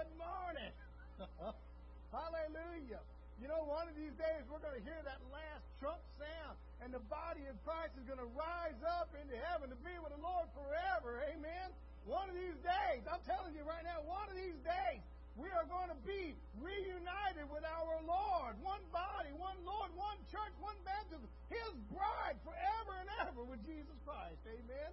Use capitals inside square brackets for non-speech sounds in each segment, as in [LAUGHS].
Good morning. [LAUGHS] Hallelujah. You know, one of these days we're going to hear that last trump sound, and the body of Christ is going to rise up into heaven to be with the Lord forever. Amen. One of these days, I'm telling you right now, one of these days, we are going to be reunited with our Lord. One body, one Lord, one church, one baptism. His bride forever and ever with Jesus Christ. Amen.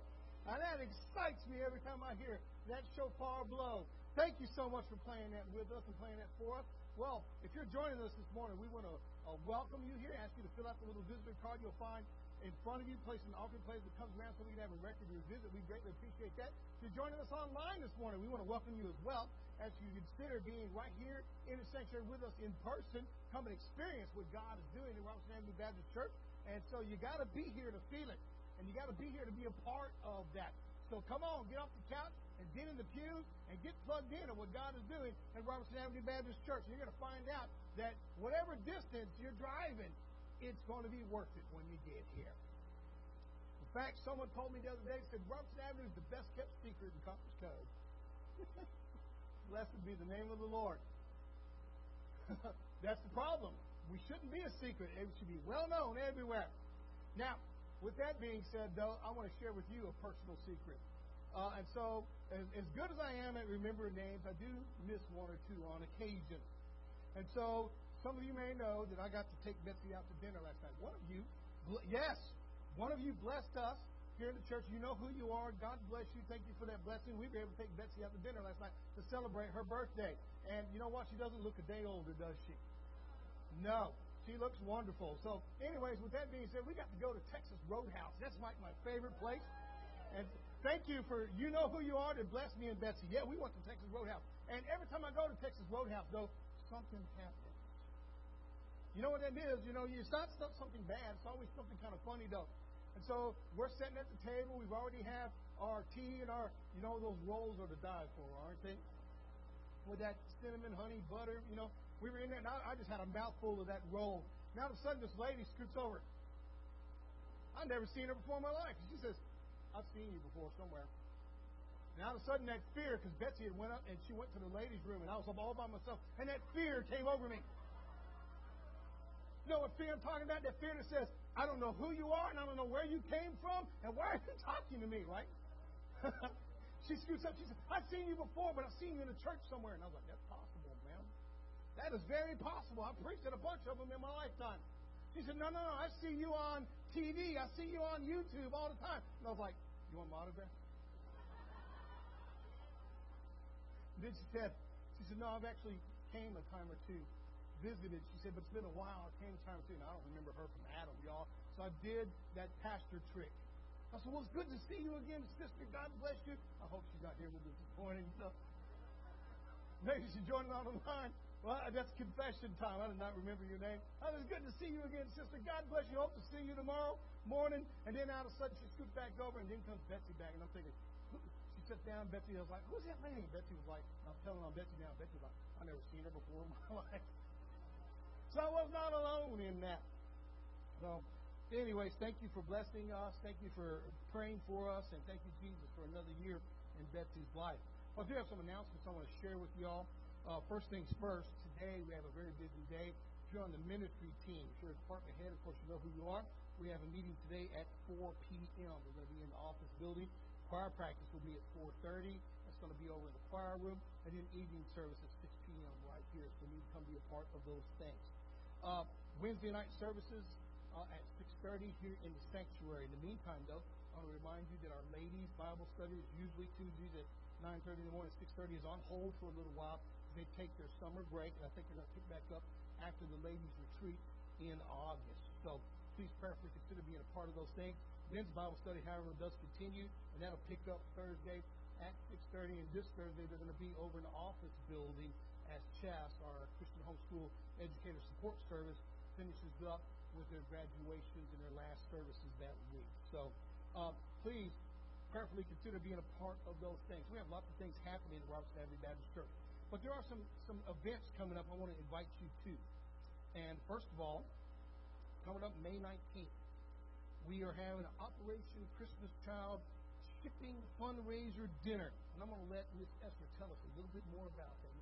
And that excites me every time I hear that shofar blow. Thank you so much for playing that with us and playing that for us. Well, if you're joining us this morning, we want to uh, welcome you here, ask you to fill out the little visitor card you'll find in front of you, place an offering plate that comes around so we can have a record of your visit. We greatly appreciate that. If you're joining us online this morning, we want to welcome you as well as you consider being right here in the sanctuary with us in person. Come and experience what God is doing in Robertson Avenue Baptist Church. And so you got to be here to feel it. And you got to be here to be a part of that. So come on, get off the couch and get in the pews and get plugged in on what God is doing at Robertson Avenue Baptist Church. And you're going to find out that whatever distance you're driving, it's going to be worth it when you get here. In fact, someone told me the other day, said Robertson Avenue is the best kept secret in Copperas Cove. [LAUGHS] Blessed be the name of the Lord. [LAUGHS] That's the problem. We shouldn't be a secret. It should be well known everywhere. Now, with that being said, though, I want to share with you a personal secret. Uh, and so, as, as, good as I am at remembering names, I do miss one or two on occasion. And so, some of you may know that I got to take Betsy out to dinner last night. One of you, yes, one of you blessed us here in the church. You know who you are. God bless you. Thank you for that blessing. We were able to take Betsy out to dinner last night to celebrate her birthday. And you know what? She doesn't look a day older, does she? No. She looks wonderful. So, anyways, with that being said, we got to go to Texas Roadhouse. That's like my favorite place. And thank you for you know who you are to bless me and Betsy. Yeah, we went to Texas Roadhouse. And every time I go to Texas Roadhouse, though, something happens. You know what that is? You know, it's not something bad. It's always something kind of funny, though. And so we're sitting at the table. We've already have our tea and our, you know, those rolls are to die for, aren't they? With that cinnamon, honey, butter, you know. We were in there, and I, I just had a mouthful of that roll. Now all of a sudden, this lady scoots over. I've never seen her before in my life. She says, I've seen you before somewhere. And all of a sudden, that fear, because Betsy had went up and she went to the ladies' room, and I was up all by myself, and that fear came over me. You know what fear I'm talking about? That fear that says, I don't know who you are, and I don't know where you came from, and why are you [LAUGHS] talking to me, right? [LAUGHS] she scoots up. She says, I've seen you before, but I've seen you in a church somewhere. And I was like, that's possible. That is very possible. I've preached at a bunch of them in my lifetime. She said, No, no, no. I see you on TV. I see you on YouTube all the time. And I was like, You want my autograph? then she said, She said, No, I've actually came a time or two, visited. She said, But it's been a while. I came a time or two. And I don't remember her from Adam, y'all. So I did that pastor trick. I said, Well, it's good to see you again, sister. God bless you. I hope she's not here with us this morning. So maybe she's joining on the line. Well, that's confession time. I did not remember your name. Oh, it's good to see you again, sister. God bless you. Hope to see you tomorrow morning. And then all of sudden she scoots back over, and then comes Betsy back. And I'm thinking, she sits down. Betsy was like, who's that lady? Betsy was like, I'm telling on Betsy now. Betsy was like, I've never seen her before in [LAUGHS] my life. So I was not alone in that. So, anyways, thank you for blessing us. Thank you for praying for us. And thank you, Jesus, for another year in Betsy's life. Well, I do have some announcements I want to share with y'all. Uh, first things first, today we have a very busy day. If you're on the ministry team, if you're a department head, of course you know who you are. We have a meeting today at 4 p.m. We're going to be in the office building. Choir practice will be at 4.30. That's going to be over in the choir room. And then evening service at 6 p.m. right here. So you come be a part of those things. Uh, Wednesday night services uh, at 6.30 here in the sanctuary. In the meantime, though, I want to remind you that our ladies' Bible study is usually Tuesdays at 9.30 in the morning. 6.30 is on hold for a little while they take their summer break, and I think they're going to pick back up after the ladies' retreat in August. So please prayerfully consider being a part of those things. Men's Bible study, however, does continue, and that'll pick up Thursday at 6.30. And this Thursday, they're going to be over in the office building as CHAS, our Christian Homeschool Educator Support Service, finishes up with their graduations and their last services that week. So uh, please prayerfully consider being a part of those things. We have lots of things happening at Robertson Avenue Baptist Church. But there are some, some events coming up I want to invite you to. And first of all, coming up May 19th, we are having an Operation Christmas Child Marketing Fundraiser Dinner. And I'm going to let Miss Esther tell us a little bit more about that.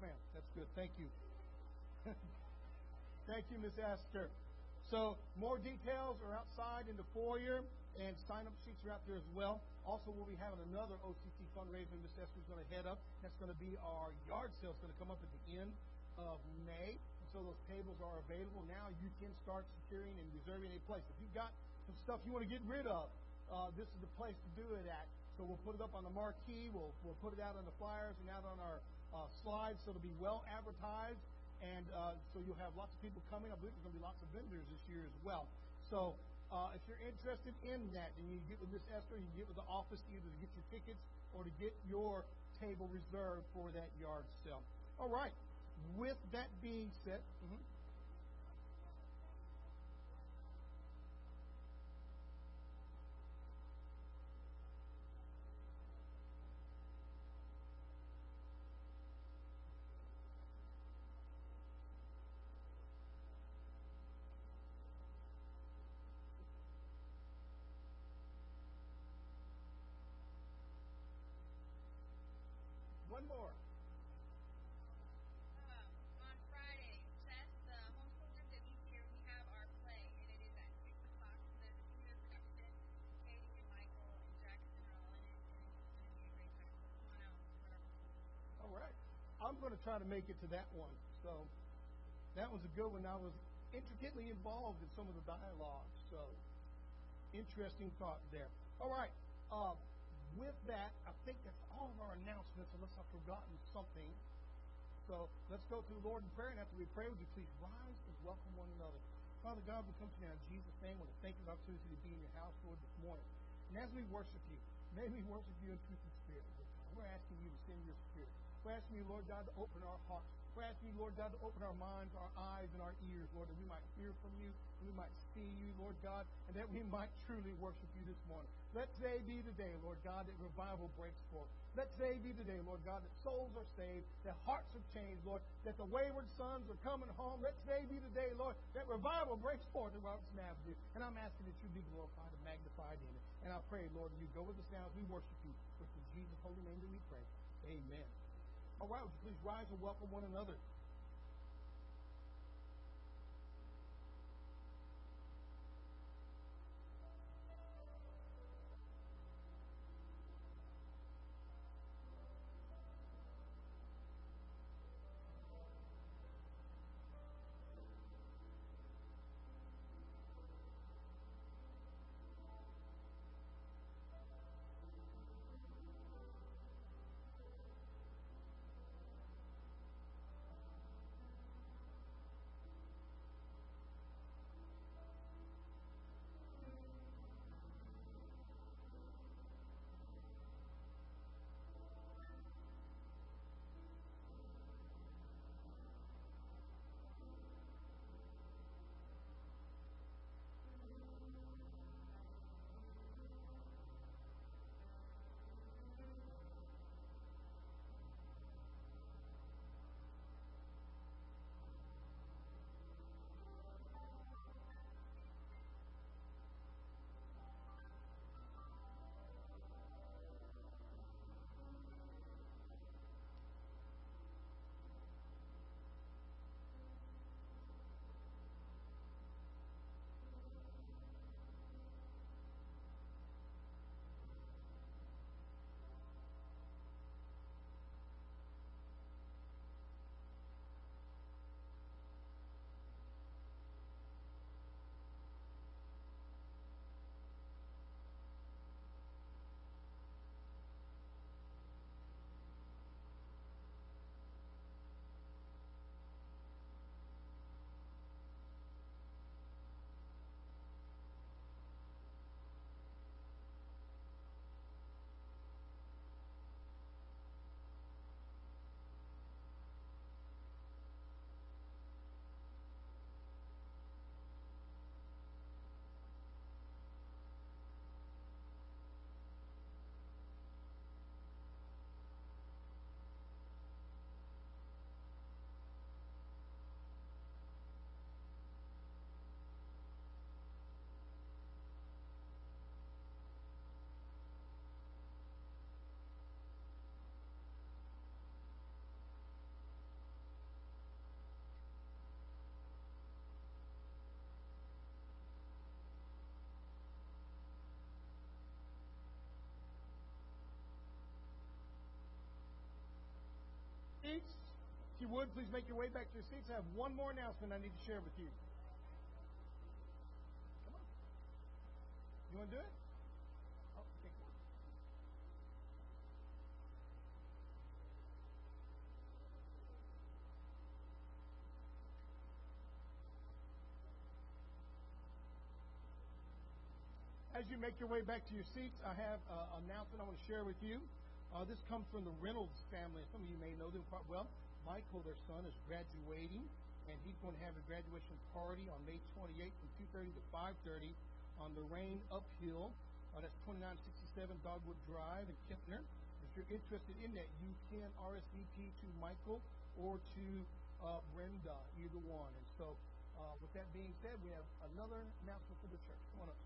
Ma'am. That's good. Thank you. [LAUGHS] Thank you, Miss Esther. So more details are outside in the foyer, and sign-up sheets are out there as well. Also, we'll be having another OCC fundraiser Miss Esther's going to head up. That's going to be our yard sale. It's going to come up at the end of May. And so those tables are available now. You can start securing and reserving a place. If you've got some stuff you want to get rid of, uh, this is the place to do it at. So we'll put it up on the marquee. We'll, we'll put it out on the flyers and out on our uh, slides, so it'll be well advertised, and uh, so you'll have lots of people coming. I believe there's going to be lots of vendors this year as well. So uh, if you're interested in that, then you get with Miss Esther, you get with the office either to get your tickets or to get your table reserved for that yard sale. All right. With that being said, mm-hmm. One more. Um, on Friday, Seth, the homeschool group that meets here, we have our play, and it is at 6 o'clock. The senior production, Katie and Michael and Jackson are all in it, and it's going to be a great time. So come on out and support our homeschool. All right. I'm going try to make it to that one. So that was a good one. I was intricately involved in some of the dialogue. So interesting thought there. All right. Uh, with that, I think that's all of our announcements, unless I've forgotten something. So let's go to the Lord in prayer, and after we pray, would you please rise and welcome one another. Father God, we come to you now in Jesus' name. To thank you for the opportunity to be in your house, Lord, this morning. And as we worship you, may we worship you in truth and spirit. We're asking you to send your spirit. We're asking you, Lord God, to open our hearts. We're asking you, Lord God, to open our minds, our eyes, and our ears, Lord, that we might hear from you, that we might see you, Lord God, and that we might truly worship you this morning. Let today be the day, Lord God, that revival breaks forth. Let today be the day, Lord God, that souls are saved, that hearts are changed, Lord, that the wayward sons are coming home. Let today be the day, Lord, that revival breaks forth in Robertson Avenue. And I'm asking that you be glorified and magnified in it. And I pray, Lord, that you go with us now as we worship you. For in Jesus' holy name that we pray. Amen. You please rise and welcome one another? Seats. If you would, please make your way back to your seats. I have one more announcement I need to share with you. Come on. You want to do it? Oh. As you make your way back to your seats, I have uh, an announcement I want to share with you. Uh, this comes from the Reynolds family. Some of you may know them quite well. Michael, their son, is graduating, and he's going to have a graduation party on May 28th from 2:30 to 5:30 on the Rain Uphill. Uh, that's 2967 Dogwood Drive in Kempner. If you're interested in that, you can RSVP to Michael or to uh, Brenda, either one. And so, uh, with that being said, we have another announcement for the church. Come on up,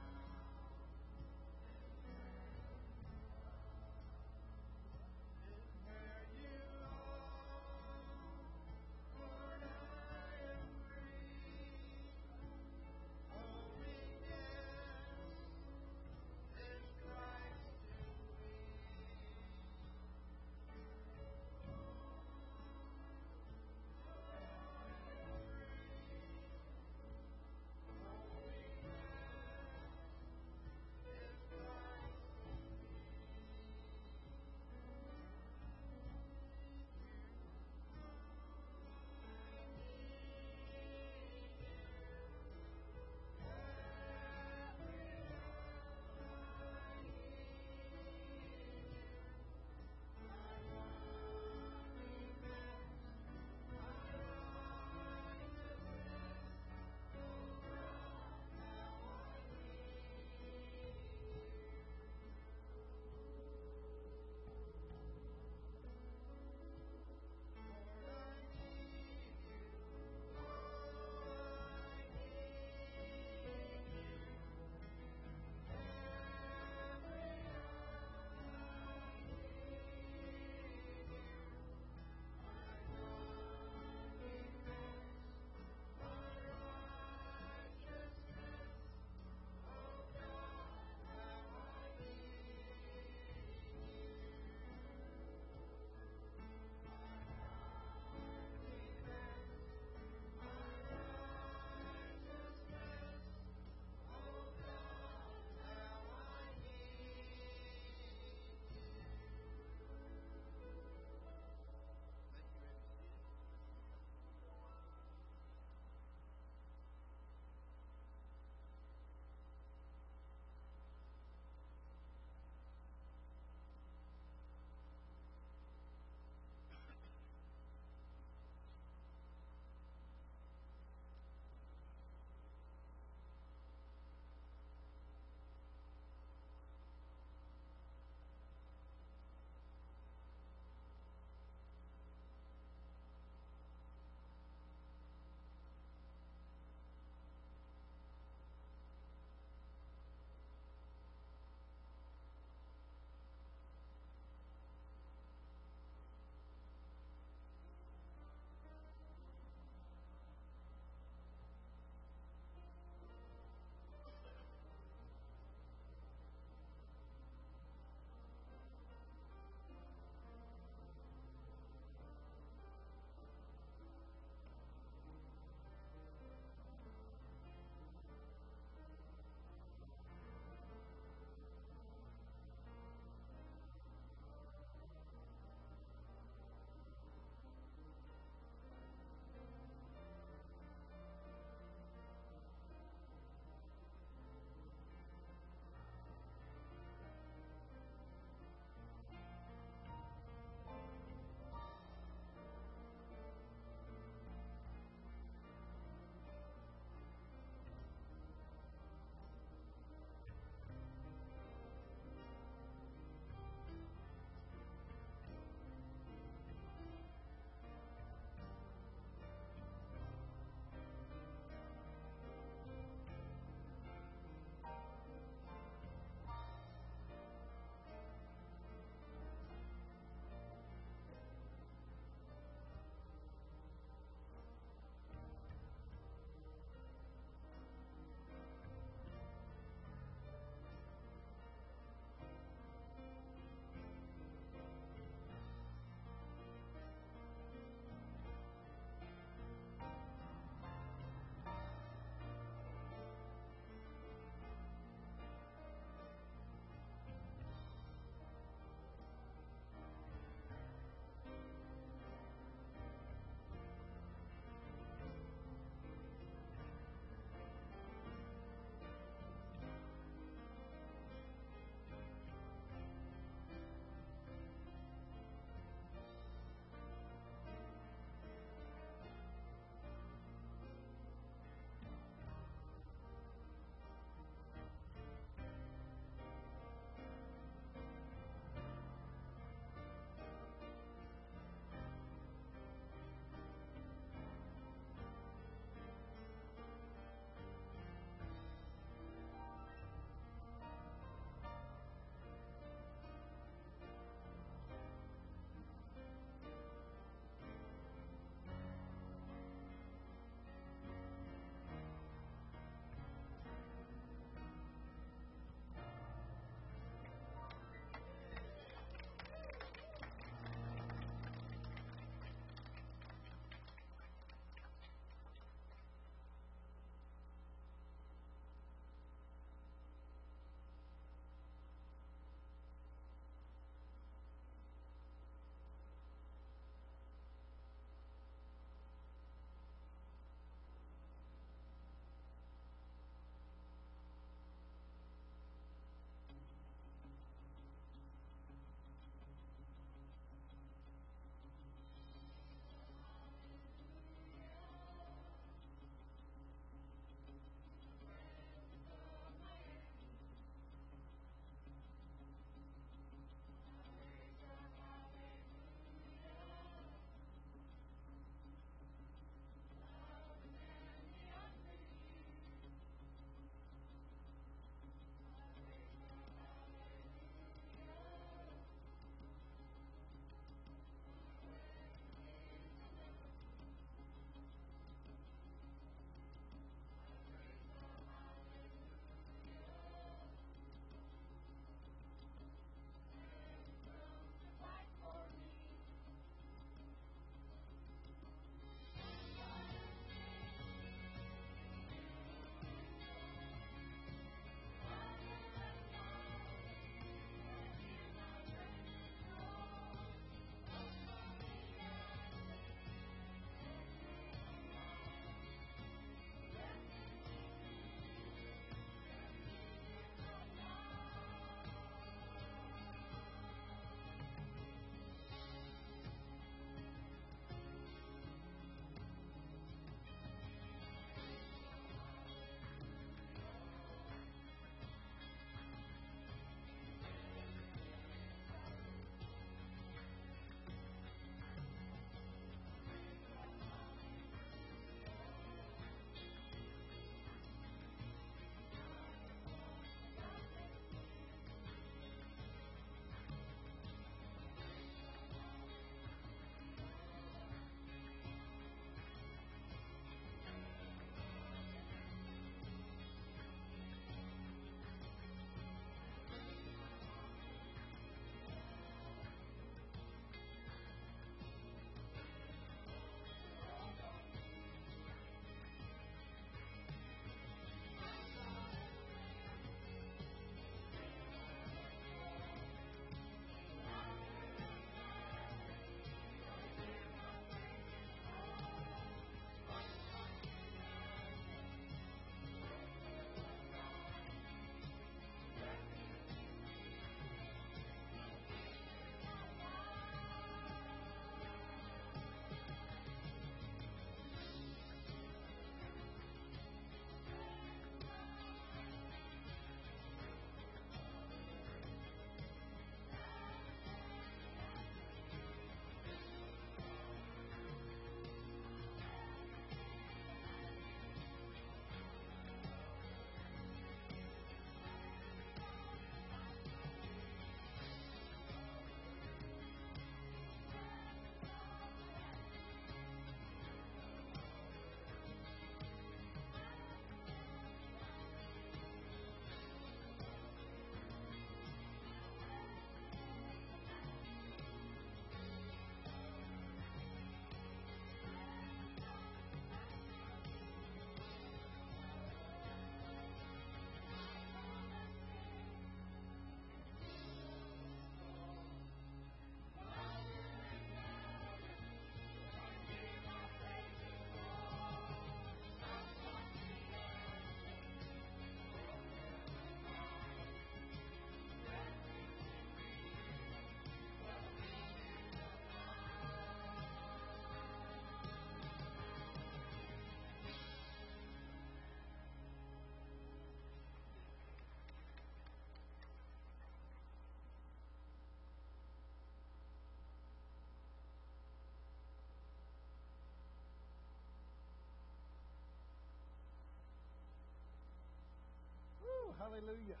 Hallelujah.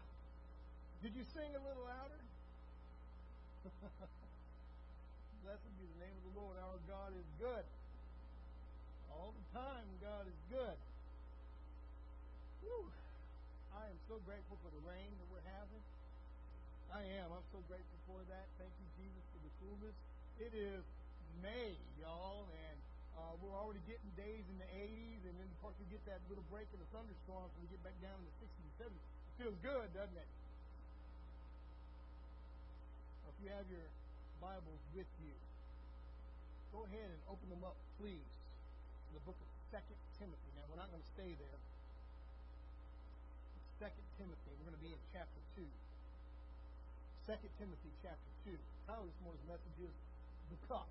Did you sing a little louder? [LAUGHS] Blessed be the name of the Lord. Our God is good. All the time, God is good. Whew. I am so grateful for the rain that we're having. I am. I'm so grateful for that. Thank you, Jesus, for the coolness. It is May, y'all, and uh, we're already getting days in the 80s, and then of course we get that little break in the thunderstorms, and we get back down in the 60s and 70s. Feels good, doesn't it? If you have your Bibles with you, go ahead and open them up, please, the book of Second Timothy. Now, we're not going to stay there. Second Timothy. We're going to be in chapter 2. Second Timothy chapter 2. The title this morning's message is The Cup.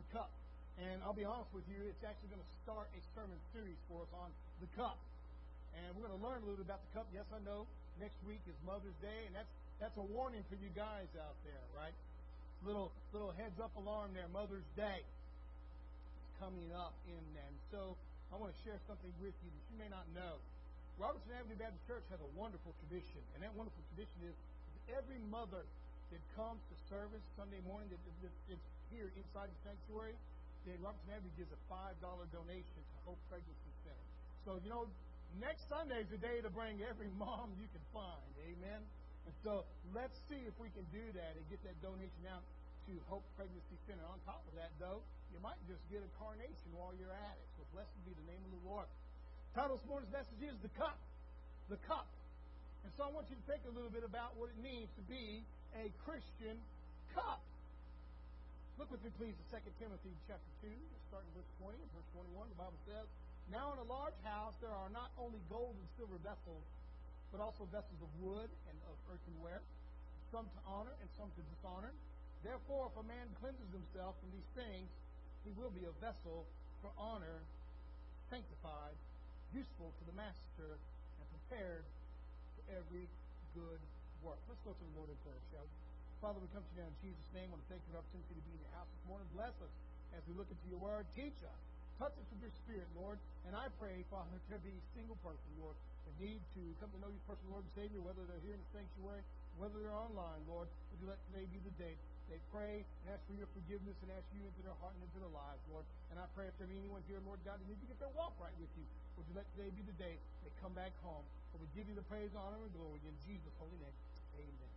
The Cup. And I'll be honest with you, it's actually going to start a sermon series for us on the cup. And we're going to learn a little bit about the cup. Yes, I know next week is Mother's Day, and that's that's a warning for you guys out there, right? Little little heads up alarm there. Mother's Day coming up, in and so I want to share something with you that you may not know. Robertson Avenue Baptist Church has a wonderful tradition, and that wonderful tradition is every mother that comes to service Sunday morning that, it's here inside the sanctuary, then Robertson Avenue gives a five dollar donation to Hope Pregnancy Center. So you know, next Sunday is the day to bring every mom you can find. Amen. And so let's see if we can do that and get that donation out to Hope Pregnancy Center. On top of that, though, you might just get a carnation while you're at it. So blessed be the name of the Lord. Title this morning's message is The Cup. The Cup. And so I want you to think a little bit about what it means to be a Christian cup. Look with me, please, to 2 Timothy chapter 2, starting verse 20 and verse 21. The Bible says, Now in a large house there are not only gold and silver vessels, but also vessels of wood and of earthenware, some to honor and some to dishonor. Therefore, if a man cleanses himself from these things, he will be a vessel for honor, sanctified, useful to the master, and prepared for every good work. Let's go to the Lord in prayer, shall we? Father, we come to you now in Jesus' name. I want to thank you for the opportunity to be in your house this morning. Bless us as we look into your word. Teach us. Touch us with your spirit, Lord. And I pray, Father, to be single person, Lord, that need to come to know you personal Lord and Savior, whether they're here in the sanctuary, whether they're online, Lord. Would you let today be the day they pray and ask for your forgiveness and ask you into their heart and into their lives, Lord. And I pray if there be anyone here, Lord God, that needs to get their walk right with you, would you let today be the day they come back home? And we give you the praise, honor, and glory in Jesus' holy name. Amen.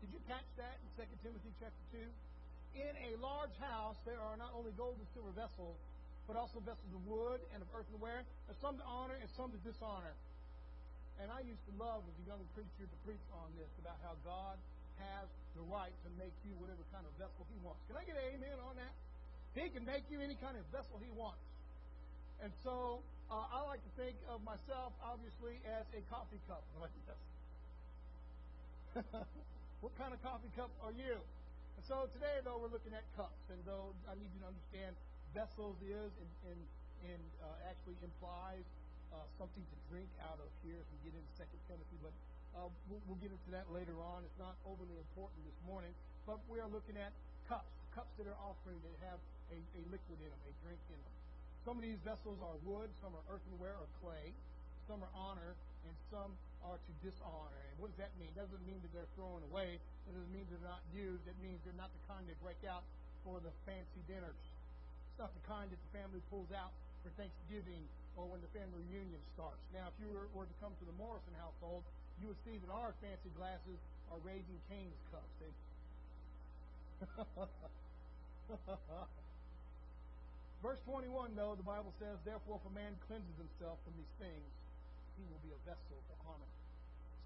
Did you catch that in 2 Timothy chapter 2? In a large house, there are not only gold and silver vessels, but also vessels of wood and of earthenware, and some to honor and some to dishonor. And I used to love as a young preacher to preach on this about how God has the right to make you whatever kind of vessel He wants. Can I get an amen on that? He can make you any kind of vessel He wants. And so uh, I like to think of myself, obviously, as a coffee cup. [LAUGHS] what kind of coffee cup are you? And so today, though, we're looking at cups. And though I need you to understand vessels is and, and, and uh, actually implies uh, something to drink out of here if we get into Second Timothy, but uh, we'll, we'll, get into that later on. It's not overly important this morning, but we are looking at cups, cups that are offering that have a, a liquid in them, a drink in them. Some of these vessels are wood, some are earthenware or clay, some are honor, and some are to dishonor. And what does that mean? It doesn't mean that they're thrown away. It doesn't mean they're not used. It means they're not the kind that break out for the fancy dinners. It's not the kind that the family pulls out for Thanksgiving or when the family reunion starts. Now, if you were, to come to the Morrison household, you would see that our fancy glasses are Raising Cane's cups. They [LAUGHS] Verse 21, though, the Bible says, Therefore, if a man cleanses himself from these things, he will be a vessel for honor,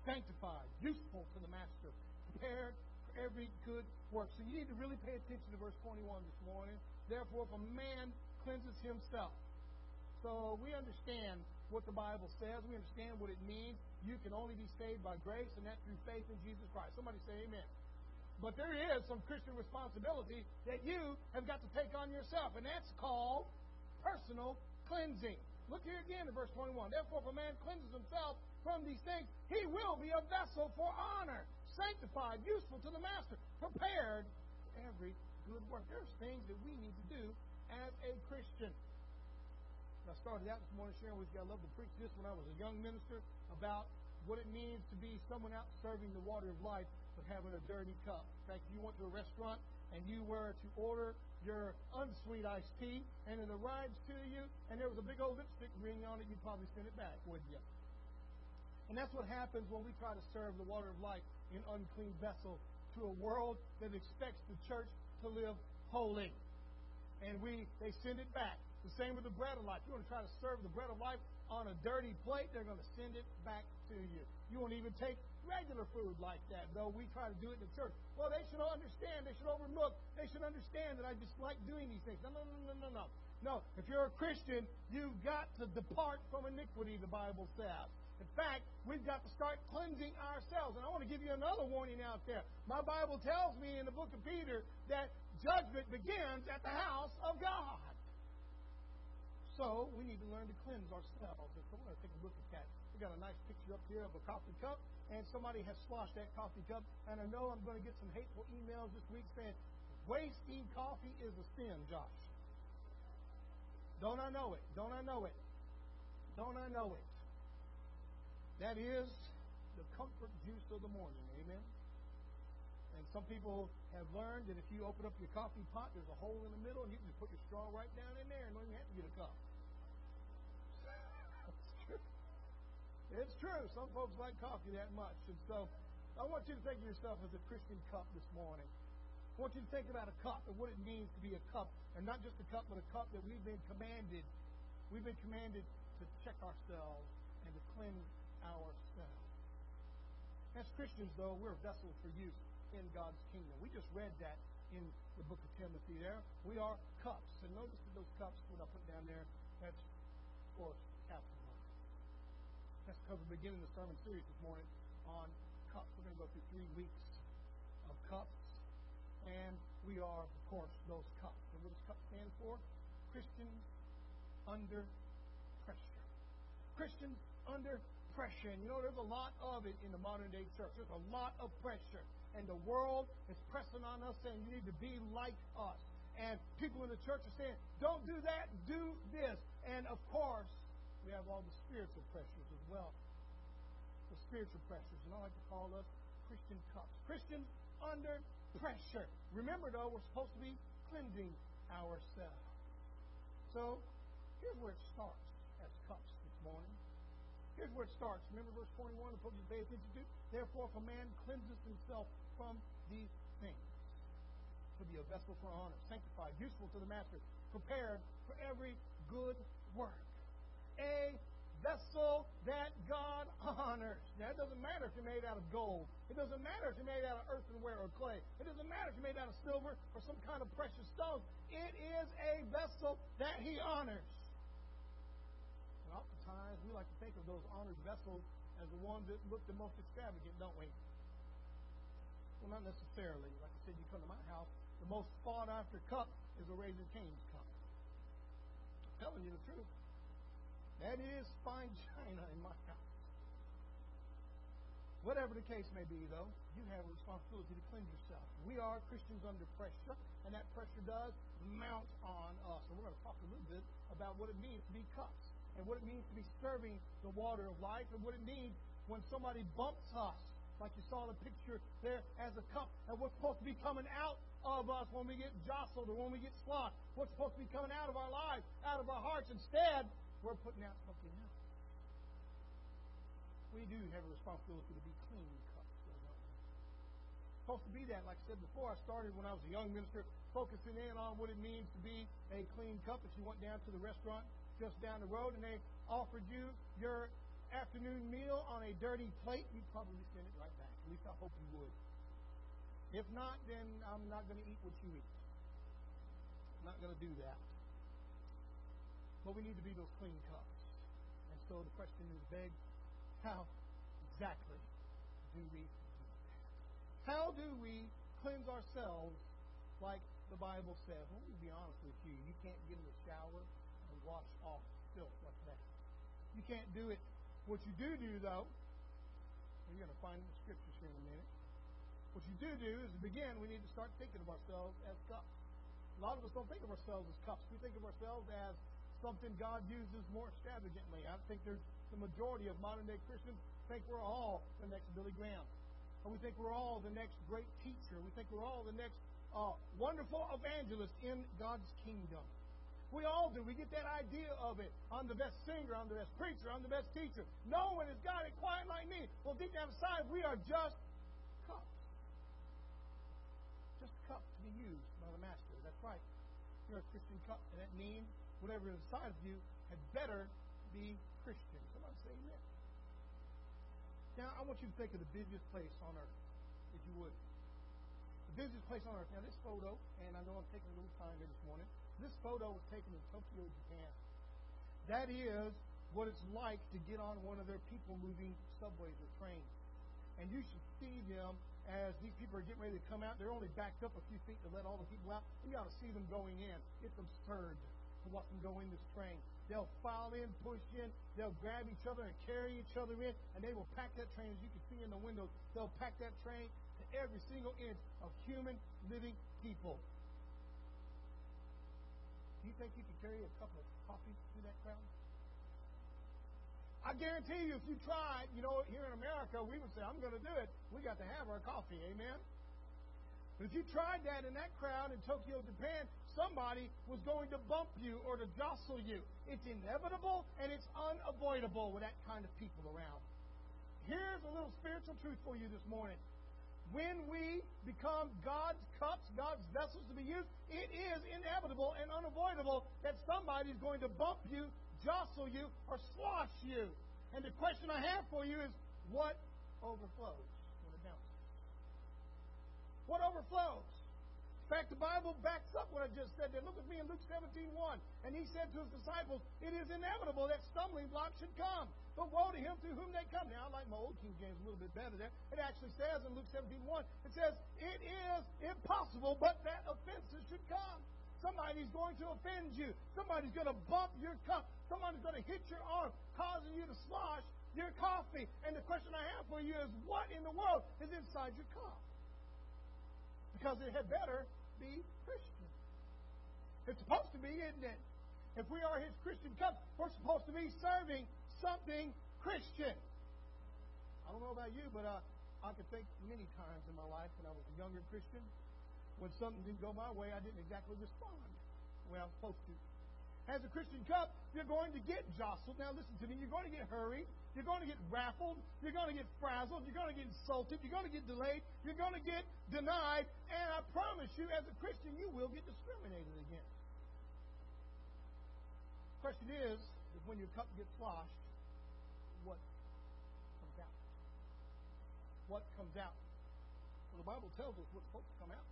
sanctified, useful to the master, prepared for every good work. So you need to really pay attention to verse 21 this morning. Therefore, if a man cleanses himself. So we understand what the Bible says. We understand what it means. You can only be saved by grace, and that through faith in Jesus Christ. Somebody say amen. But there is some Christian responsibility that you have got to take on yourself, and that's called personal cleansing. Look here again in verse 21. Therefore, if a man cleanses himself from these things, he will be a vessel for honor, sanctified, useful to the master, prepared for every good work. There's things that we need to do as a Christian. I started out this morning sharing with you. I love to preach this when I was a young minister about what it means to be someone out serving the water of life but having a dirty cup. In fact, if you went to a restaurant and you were to order your unsweet iced tea and it arrives to you and there was a big old lipstick ring on it, you'd probably send it back, wouldn't you? And that's what happens when we try to serve the water of life in unclean vessels to a world that expects the church to live holy. And we they send it back. The same with the bread of life. You want to try to serve the bread of life on a dirty plate, they're going to send it back to you. You won't even take regular food like that, though we try to do it in the church. Well, they should understand. They should overlook. They should understand that I just like doing these things. No, no, no, no, no, no. No, if you're a Christian, you've got to depart from iniquity, the Bible says. In fact, we've got to start cleansing ourselves. And I want to give you another warning out there. My Bible tells me in the book of Peter that judgment begins at the house of God. So we need to learn to cleanse ourselves. And so we're going to take a look at that. We've got a nice picture up here of a coffee cup, and somebody has sloshed that coffee cup. And I know I'm going to get some hateful emails this week saying wasting coffee is a sin, Josh. Don't I know it? Don't I know it? Don't I know it? That is the comfort juice of the morning. Amen. And some people have learned that if you open up your coffee pot, there's a hole in the middle, and you can just put your straw right down in there and don't even have to get a cup. [LAUGHS] it's true. It's true. Some folks like coffee that much. And so I want you to think of yourself as a Christian cup this morning. I want you to think about a cup and what it means to be a cup. And not just a cup, but a cup that we've been commanded. We've been commanded to check ourselves and to cleanse ourselves. As Christians, though, we're vessels for use in God's kingdom. We just read that in the book of Timothy there. We are cups. And notice that those cups, what I put down there, that's, of course, capitalized. That's because we're beginning the sermon series this morning on cups. We're going to go through three weeks of cups. And we are, of course, those cups. And what does cup stand for? Christians under pressure. Christians under pressure. And you know, there's a lot of it in the modern day church. There's a lot of pressure and the world is pressing on us saying you need to be like us. And people in the church are saying, don't do that, do this. And of course, we have all the spiritual pressures as well. The spiritual pressures. And I like to call us Christian cups. Christians under pressure. Remember, though, we're supposed to be cleansing ourselves. So here's where it starts as cups this morning. Here's where it starts. Remember verse 21, the book you attention to? Therefore, if a man cleanses himself from these things, to be a vessel for honor, sanctified, useful to the master, prepared for every good work. A vessel that God honors. Now, it doesn't matter if you're made out of gold. It doesn't matter if you're made out of earthenware or clay. It doesn't matter if you're made out of silver or some kind of precious stone. It is a vessel that He honors times we like to think of those honored vessels as the ones that look the most extravagant, don't we? Well, not necessarily. Like I said, you come to my house, the most sought after cup is a Raising Cane's cup. I'm telling you the truth. That is fine [LAUGHS] china in my house. Whatever the case may be, though, you have a responsibility to cleanse yourself. We are Christians under pressure, and that pressure does mount on us. And we're going to talk a little bit about what it means to be cups and what it means to be serving the water of life and what it means when somebody bumps us, like you saw the picture there as a cup, and what's supposed to be coming out of us when we get jostled or when we get sloshed, what's supposed to be coming out of our lives, out of our hearts. Instead, we're putting out something else. We do have a responsibility to be clean cups? Supposed to be that, like I said before, I started when I was a young minister, focusing in on what it means to be a clean cup. If you went down to the restaurant just down the road and they offered you your afternoon meal on a dirty plate, you'd probably send it right back. At least I hope you would. If not, then I'm not going to eat what you eat. I'm not going to do that. But we need to be those clean cups. And so the question is begged, how exactly do we do that? How do we cleanse ourselves like the Bible says? Let me be honest with you. You can't get in the shower wash off filth like that. You can't do it. What you do do, though, you're going to find the scriptures here in a minute. What you do do is to begin, we need to start thinking of ourselves as cups. A lot of us don't think of ourselves as cups. We think of ourselves as something God uses more extravagantly. I think there's the majority of modern day Christians think we're all the next Billy Graham. Or we think we're all the next great teacher. We think we're all the next uh, wonderful evangelist in God's kingdom. We all do. We get that idea of it. I'm the best singer. I'm the best preacher. I'm the best teacher. No one has got it quite like me. Well, deep down inside, we are just cups. Just cups to be used by the Master. That's right. You're a Christian cup, and that means whatever is inside of you had better be Christian. Somebody say amen. Now, I want you to think of the busiest place on earth, if you would. The busiest place on earth. Now, this photo, and I know I'm taking a little time here this morning. This photo was taken in Tokyo, Japan. That is what it's like to get on one of their people moving subways or trains. And you should see them as these people are getting ready to come out. They're only backed up a few feet to let all the people out. You ought to see them going in. It's absurd to watch them go in this train. They'll file in, push in, they'll grab each other and carry each other in, and they will pack that train, as you can see in the windows, they'll pack that train to every single inch of human living people. You think you could carry a cup of coffee through that crowd? I guarantee you, if you tried, you know, here in America, we would say, I'm going to do it. We got to have our coffee. Amen? But if you tried that in that crowd in Tokyo, Japan, somebody was going to bump you or to jostle you. It's inevitable and it's unavoidable with that kind of people around. Here's a little spiritual truth for you this morning when we become God's cups, God's vessels to be used, it is inevitable and unavoidable that somebody is going to bump you, jostle you, or slosh you. And the question I have for you is what overflows? What overflows? In fact, the Bible backs up what I just said there. Look at me in Luke 17 1. And he said to his disciples, It is inevitable that stumbling blocks should come. But woe to him through whom they come. Now, I like my old King James a little bit better there. It actually says in Luke 17 1, it says, It is impossible, but that offenses should come. Somebody's going to offend you. Somebody's going to bump your cup. Somebody's going to hit your arm, causing you to slosh your coffee. And the question I have for you is, what in the world is inside your cup? Because it had better be Christian. It's supposed to be, isn't it? If we are His Christian cup, we're supposed to be serving something Christian. I don't know about you, but uh, I can think many times in my life when I was a younger Christian, when something didn't go my way, I didn't exactly respond the way I was supposed to. As a Christian cup, you're going to get jostled. Now, listen to me. You're going to get hurried. You're going to get raffled. You're going to get frazzled. You're going to get insulted. You're going to get delayed. You're going to get denied. And I promise you, as a Christian, you will get discriminated against. The question is, is when your cup gets sloshed, what comes out? What comes out? Well, the Bible tells us what's supposed to come out.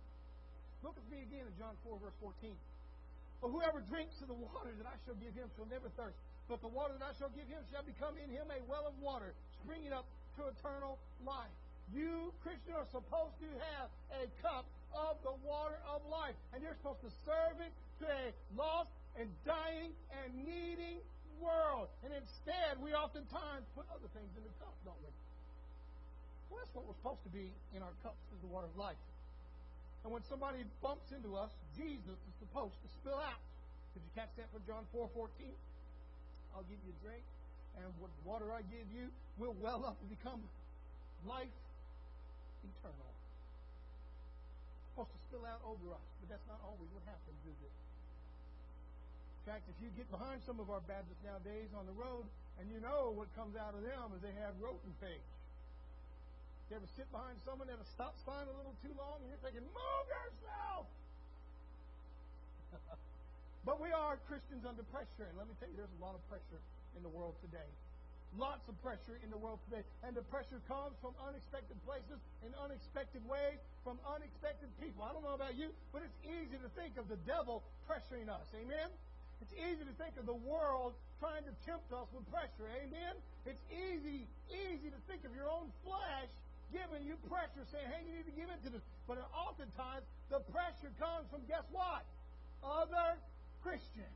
Look at me again in John 4, verse 14. For whoever drinks of the water that I shall give him shall never thirst. But the water that I shall give him shall become in him a well of water, springing up to eternal life. You, Christian, are supposed to have a cup of the water of life. And you're supposed to serve it to a lost and dying and needing world. And instead, we oftentimes put other things in the cup, don't we? Well, that's what we're supposed to be in our cups is the water of life. And when somebody bumps into us, Jesus is supposed to spill out. Did you catch that from John 4 14? I'll give you a drink, and what water I give you will well up and become life eternal. It's supposed to spill out over us, but that's not always what happens, is it? In fact, if you get behind some of our Baptists nowadays on the road, and you know what comes out of them is they have rotten face. You ever sit behind someone at a stop sign a little too long and you're thinking, move yourself? [LAUGHS] but we are Christians under pressure. And let me tell you, there's a lot of pressure in the world today. Lots of pressure in the world today. And the pressure comes from unexpected places, in unexpected ways, from unexpected people. I don't know about you, but it's easy to think of the devil pressuring us. Amen? It's easy to think of the world trying to tempt us with pressure. Amen? It's easy, easy to think of your own flesh giving you pressure, saying, hey, you need to give in to this. But oftentimes, the pressure comes from, guess what? Other Christians.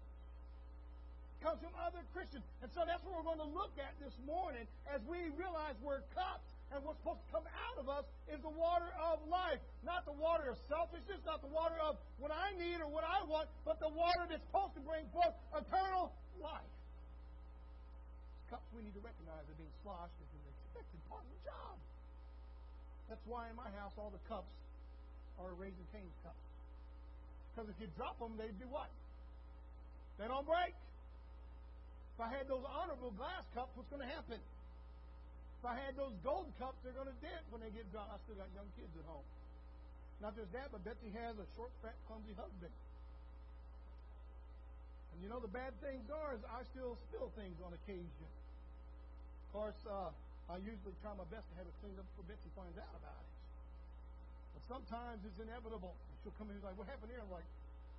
Comes from other Christians. And so that's what we're going to look at this morning as we realize we're cups And what's supposed to come out of us is the water of life. Not the water of selfishness, not the water of what I need or what I want, but the water that's supposed to bring forth eternal life. Cups we need to recognize are being sloshed as an expected part of the job. That's why in my house all the cups are Raising Cane's cups. Because if you drop them, they do what? They don't break. If I had those honorable glass cups, what's going to happen? If I had those gold cups, they're going to dent when they get dropped. I still got young kids at home. Not just that, but Betsy has a short, fat, clumsy husband. And you know the bad things are is I still spill things on occasion. Of course, uh, I usually try my best to have it cleaned up before Betsy finds out about it. But sometimes it's inevitable. She'll come in and be like, "What happened here?" I'm like,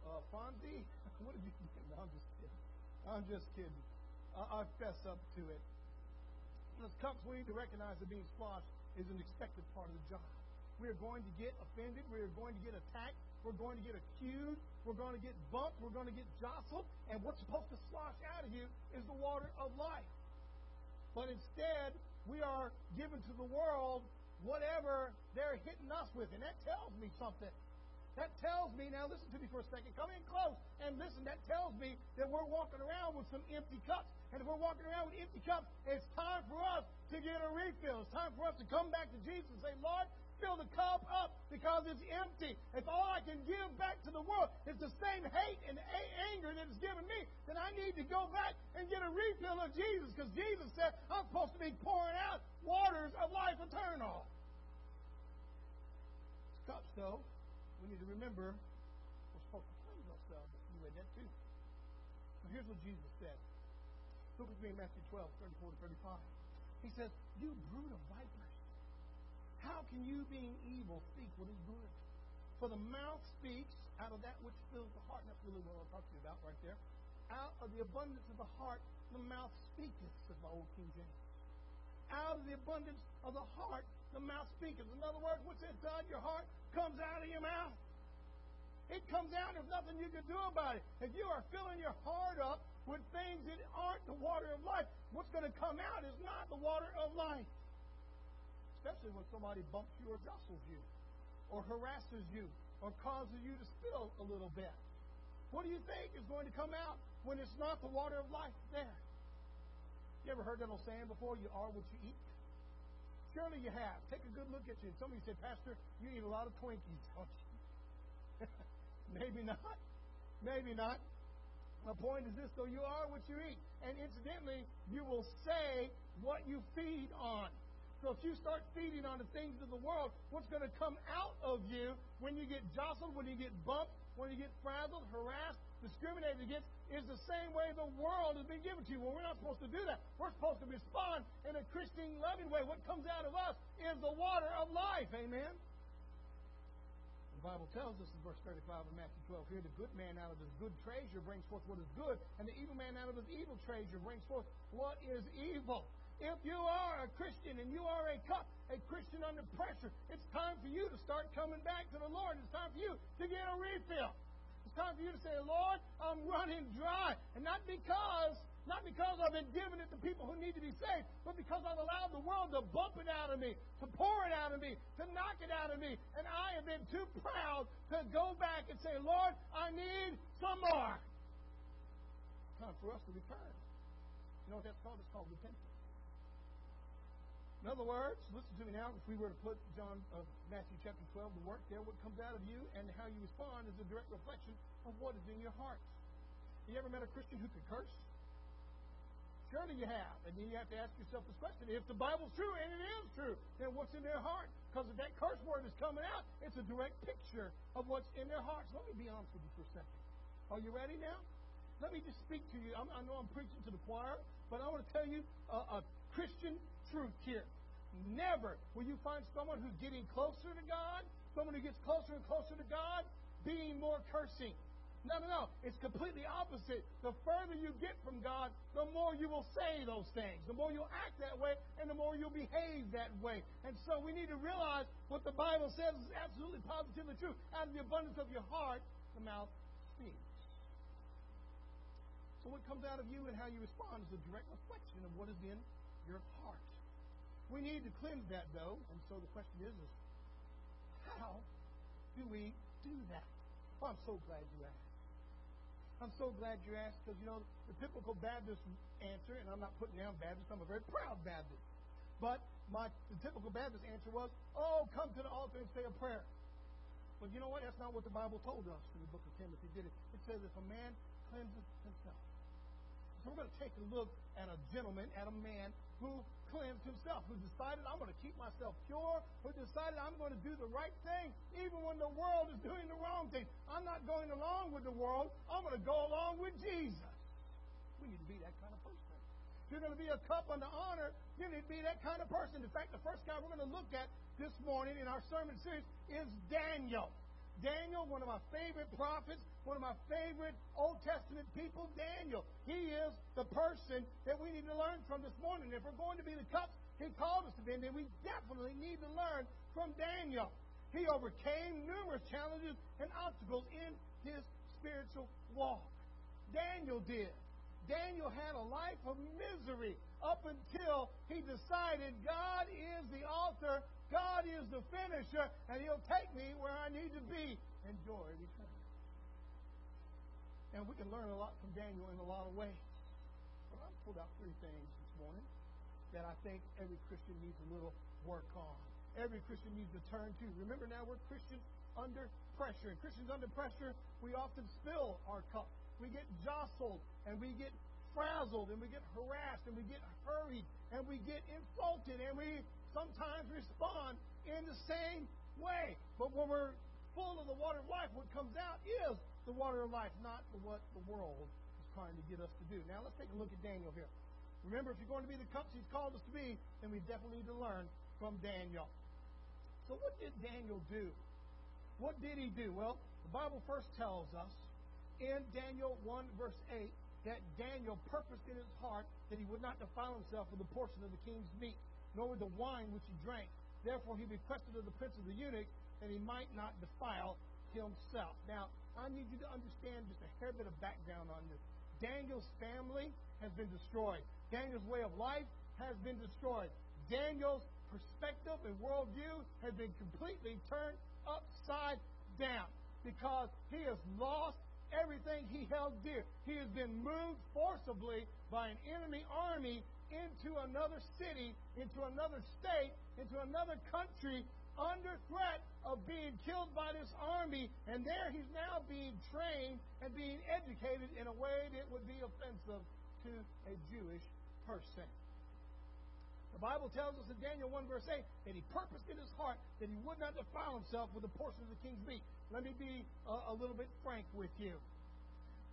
uh, "Fonzie, [LAUGHS] what did you do?" No, I'm just kidding. I'm just kidding. I, I fess up to it. Those cups we need to recognize that being sloshed is an expected part of the job. We are going to get offended. We are going to get attacked. We're going to get accused. We're going to get bumped. We're going to get jostled. And what's supposed to slosh out of you is the water of life. But instead, we are given to the world whatever they're hitting us with. And that tells me something. That tells me, now listen to me for a second, come in close and listen. That tells me that we're walking around with some empty cups. And if we're walking around with empty cups, it's time for us to get a refill. It's time for us to come back to Jesus and say, Lord, fill the cup up because it's empty. If all I can give back to the world is the same hate and anger that it's given me, then I need to go back and get a refill of Jesus because Jesus said I'm supposed to be pouring out waters of life eternal. Cups, though, we need to remember we're supposed to cleanse ourselves. You read that too. So here's what Jesus said. Look with me in Matthew 12, 34 to 35. He says, You brood of vipers, how can you, being evil, speak what is good? For the mouth speaks out of that which fills the heart. And that's really what I'll talk to you about right there. Out of the abundance of the heart, the mouth speaketh, says my old King James. Out of the abundance of the heart, the mouth speaketh. In other words, what's inside your heart comes out of your mouth. It comes out. There's nothing you can do about it. If you are filling your heart up with things that aren't the water of life, what's going to come out is not the water of life. Especially when somebody bumps you or jostles you, or harasses you, or causes you to spill a little bit. What do you think is going to come out when it's not the water of life there? You ever heard that old saying before? You are what you eat. Surely you have. Take a good look at you. Somebody said, Pastor, you eat a lot of Twinkies, don't you? [LAUGHS] Maybe not. Maybe not. My point is this, though, you are what you eat. And incidentally, you will say what you feed on. So if you start feeding on the things of the world, what's going to come out of you when you get jostled, when you get bumped, when you get frazzled, harassed, discriminated against, is the same way the world has been given to you. Well, we're not supposed to do that. We're supposed to respond in a Christian, loving way. What comes out of us is the water of life. Amen. The Bible tells us in verse 35 of Matthew 12 here, the good man out of his good treasure brings forth what is good, and the evil man out of his evil treasure brings forth what is evil. If you are a Christian and you are a cup, a Christian under pressure, it's time for you to start coming back to the Lord. It's time for you to get a refill. Time for you to say, Lord, I'm running dry. And not because not because I've been giving it to people who need to be saved, but because I've allowed the world to bump it out of me, to pour it out of me, to knock it out of me. And I have been too proud to go back and say, Lord, I need some more. Time for us to return. You know what that's called? It's called repentance. In other words, listen to me now. If we were to put John uh, Matthew chapter 12 to work there, what comes out of you and how you respond is a direct reflection of what is in your heart. You ever met a Christian who could curse? Surely you have. And then you have to ask yourself this question. If the Bible's true, and it is true, then what's in their heart? Because if that curse word is coming out, it's a direct picture of what's in their hearts. Let me be honest with you for a second. Are you ready now? Let me just speak to you. I'm, i know I'm preaching to the choir, but I want to tell you a, a Christian truth here. Never will you find someone who's getting closer to God, someone who gets closer and closer to God, being more cursing. No, no, no. It's completely opposite. The further you get from God, the more you will say those things, the more you'll act that way, and the more you'll behave that way. And so we need to realize what the Bible says is absolutely positively true. Out of the abundance of your heart, the mouth speaks. So what comes out of you and how you respond is a direct reflection of what is in your heart. We need to cleanse that, though. And so the question is, is how do we do that? Well, I'm so glad you asked. I'm so glad you asked because, you know, the typical Baptist answer, and I'm not putting down Baptist, I'm a very proud Baptist. But my the typical Baptist answer was, oh, come to the altar and say a prayer. But you know what? That's not what the Bible told us in the book of Timothy, did it? It says if a man cleanses himself. So we're going to take a look at a gentleman, at a man who cleansed himself, who decided I'm going to keep myself pure, who decided I'm going to do the right thing even when the world is doing the wrong thing. I'm not going along with the world. I'm going to go along with Jesus. We need to be that kind of person. If you're going to be a cup unto honor, you need to be that kind of person. In fact, the first guy we're going to look at this morning in our sermon series is Daniel. Daniel, one of my favorite prophets, one of my favorite Old Testament people, Daniel. He is the person that we need to learn from this morning. If we're going to be the cups he called us to be, then we definitely need to learn from Daniel. He overcame numerous challenges and obstacles in his spiritual walk. Daniel did. Daniel had a life of misery up until he decided God is the author God is the finisher, and He'll take me where I need to be. Enjoy. And we can learn a lot from Daniel in a lot of ways. But I've pulled out three things this morning that I think every Christian needs a little work on. Every Christian needs to turn to. Remember now, we're Christians under pressure. And Christians under pressure, we often spill our cup. We get jostled and we get frazzled and we get harassed and we get hurried and we get insulted and we sometimes respond in the same way. But when we're full of the water of life, what comes out is the water of life, not what the world is trying to get us to do. Now let's take a look at Daniel here. Remember, if you're going to be the cups he's called us to be, then we definitely need to learn from Daniel. So what did Daniel do? What did he do? Well, the Bible first tells us in Daniel 1, verse 8, that Daniel purposed in his heart that he would not defile himself with a portion of the king's meat nor the wine which he drank. Therefore he requested of the prince of the eunuchs that he might not defile himself. Now, I need you to understand just a hair bit of background on this. Daniel's family has been destroyed. Daniel's way of life has been destroyed. Daniel's perspective and worldview has been completely turned upside down because he has lost everything he held dear. He has been moved forcibly by an enemy army into another city, into another state, into another country under threat of being killed by this army, and there he's now being trained and being educated in a way that would be offensive to a Jewish person. The Bible tells us in Daniel 1 verse 8 that he purposed in his heart that he would not defile himself with a portion of the king's meat. Let me be a, a little bit frank with you.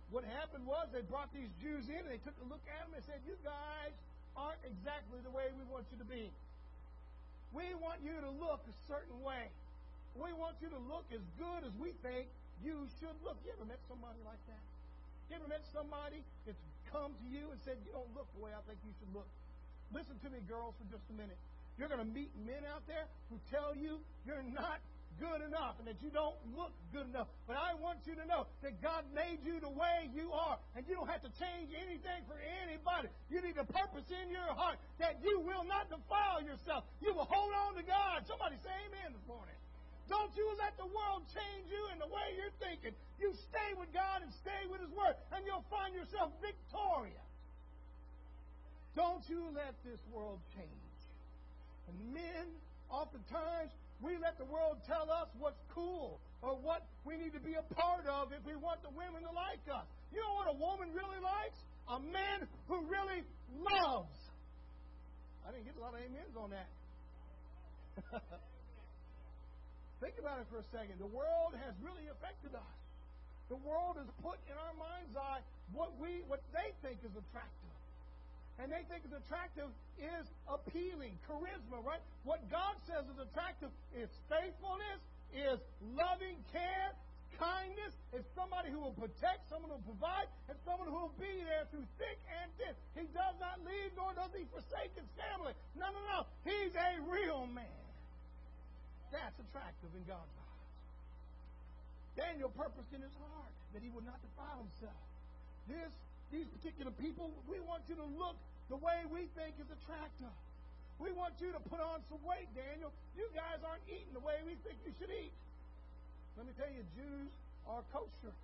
What happened was they brought these Jews in and they took a look at them and said, You guys aren't exactly the way we want you to be. We want you to look a certain way. We want you to look as good as we think you should look. You ever met somebody like that? You ever met somebody that's come to you and said, You don't look the way I think you should look? Listen to me, girls, for just a minute. You're going to meet men out there who tell you you're not good enough and that you don't look good enough. But I want you to know that God made you the way you are, and you don't have to change anything for anybody. You need a purpose in your heart that you will not defile yourself. You will hold on to God. Somebody say amen this morning. Don't you let the world change you in the way you're thinking. You stay with God and stay with His Word, and you'll find yourself victorious. Don't you let this world change. And men, oftentimes, we let the world tell us what's cool or what we need to be a part of if we want the women to like us. You know what a woman really likes? A man who really loves. I didn't get a lot of amens on that. [LAUGHS] Think about it for a second. The world has really affected us. The world has put in our mind's eye what we what they think is attractive and they think is attractive is appealing, charisma, right? What God says is attractive is faithfulness, is loving care, kindness, is somebody who will protect, someone who will provide, and someone who will be there through thick and thin. He does not leave, nor does he forsake his family. No, no, no. He's a real man. That's attractive in God's eyes. Daniel purposed in his heart that he would not defile himself. This these particular people, we want you to look the way we think is attractive. We want you to put on some weight, Daniel. You guys aren't eating the way we think you should eat. Let me tell you, Jews are kosher.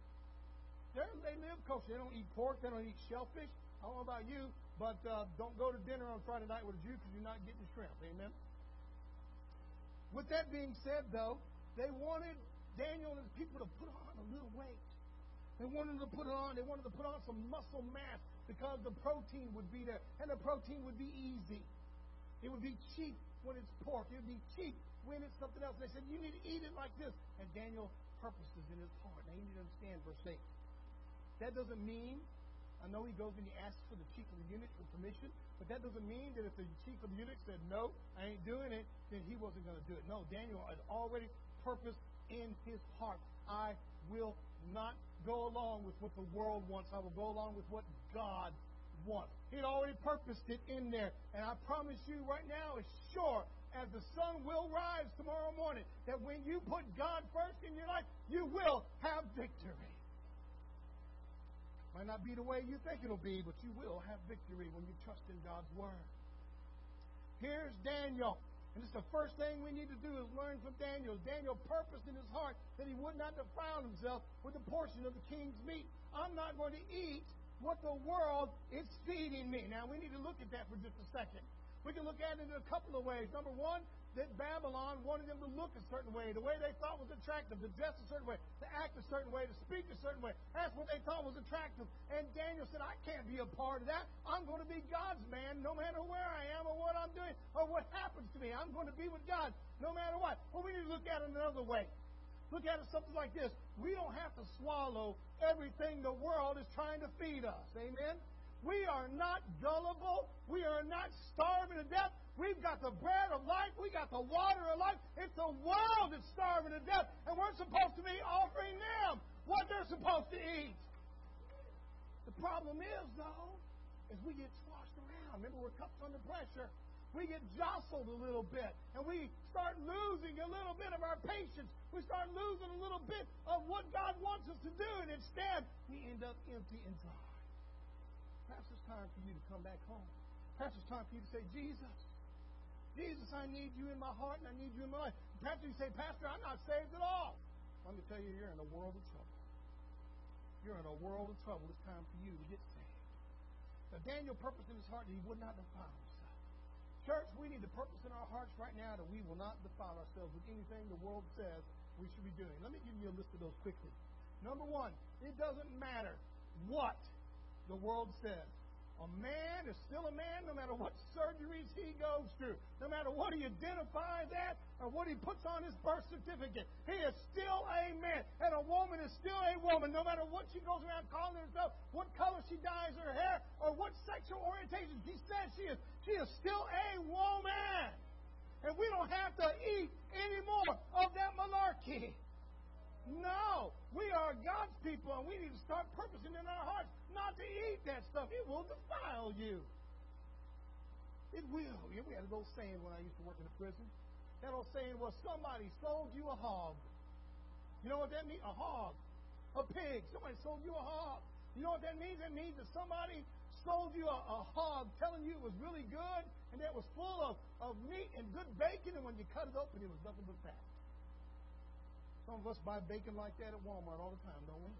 They're, they live kosher. They don't eat pork. They don't eat shellfish. I don't know about you, but uh, don't go to dinner on Friday night with a Jew because you're not getting shrimp. Amen? With that being said, though, they wanted Daniel and his people to put on a little weight. They wanted to put on. They wanted to put on some muscle mass because the protein would be there, and the protein would be easy. It would be cheap when it's pork. It would be cheap when it's something else. They said, You need to eat it like this. And Daniel purposes in his heart. Now you need to understand verse 8. That doesn't mean, I know he goes and he asks for the chief of the eunuch for permission, but that doesn't mean that if the chief of the eunuch said, No, I ain't doing it, then he wasn't going to do it. No, Daniel had already purposed in his heart. I will not go along with what the world wants. I will go along with what God wants. He'd already purposed it in there. And I promise you right now, as sure as the sun will rise tomorrow morning, that when you put God first in your life, you will have victory. Might not be the way you think it'll be, but you will have victory when you trust in God's Word. Here's Daniel. And it's the first thing we need to do is learn from Daniel. Daniel purposed in his heart that he would not defile himself with a portion of the king's meat. I'm not going to eat what the world is feeding me. Now, we need to look at that for just a second. We can look at it in a couple of ways. Number one, that Babylon wanted them to look a certain way, the way they thought was attractive, to dress a certain way, to act a certain way, to speak a certain way. That's what they thought was attractive. And Daniel said, I can't be a part of that. I'm going to be God's man no matter where I am or what I'm doing or what happens to me. I'm going to be with God no matter what. Well, we need to look at it another way. Look at it something like this. We don't have to swallow everything the world is trying to feed us. Amen? We are not gullible. We are not starving to death. We've got the bread of life. We got the water of life. It's the world that's starving to death, and we're supposed to be offering them what they're supposed to eat. The problem is, though, is we get swashed around. Remember, we're cups under pressure. We get jostled a little bit, and we start losing a little bit of our patience. We start losing a little bit of what God wants us to do, and instead, we end up empty and dry. Perhaps it's time for you to come back home. Perhaps it's time for you to say, Jesus, Jesus, I need you in my heart and I need you in my life. Perhaps you say, Pastor, I'm not saved at all. Let me tell you, you're in a world of trouble. You're in a world of trouble. It's time for you to get saved. Now, Daniel purposed in his heart that he would not defile. Church, we need to purpose in our hearts right now that we will not defile ourselves with anything the world says we should be doing. Let me give you a list of those quickly. Number one, it doesn't matter what the world says. A man is still a man no matter what surgeries he goes through, no matter what he identifies as or what he puts on his birth certificate. He is still a man. And a woman is still a woman no matter what she goes around calling herself, what color she dyes her hair, or what sexual orientation she says she is. She is still a woman. And we don't have to eat any more of that malarkey. No, we are God's people, and we need to start purposing in our hearts not to eat that stuff. It will defile you. It will. Yeah, we had an old saying when I used to work in a prison. That old saying was, somebody sold you a hog. You know what that means? A hog. A pig. Somebody sold you a hog. You know what that means? That means that somebody sold you a, a hog telling you it was really good and that it was full of, of meat and good bacon, and when you cut it open, it was nothing but fat. Some of us buy bacon like that at Walmart all the time, don't we?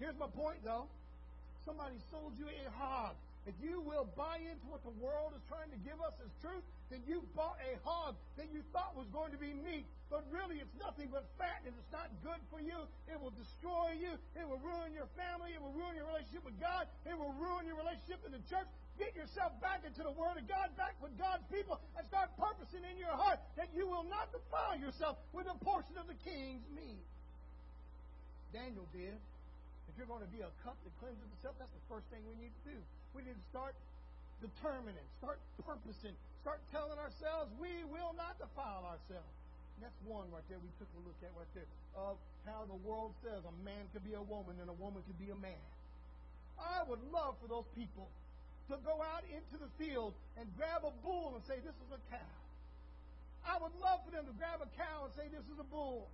Here's my point, though. Somebody sold you a hog. If you will buy into what the world is trying to give us as truth, then you bought a hog that you thought was going to be meat, but really it's nothing but fat and it's not good for you. It will destroy you. It will ruin your family. It will ruin your relationship with God. It will ruin your relationship in the church. Get yourself back into the Word of God, back with God's people, and start purposing in your heart that you will not defile yourself with a portion of the king's meat. Daniel did. If you're going to be a cup that cleanses itself, that's the first thing we need to do. We need to start determining, start purposing, start telling ourselves we will not defile ourselves. And that's one right there we took a look at right there of how the world says a man could be a woman and a woman could be a man. I would love for those people to go out into the field and grab a bull and say, This is a cow. I would love for them to grab a cow and say, This is a bull.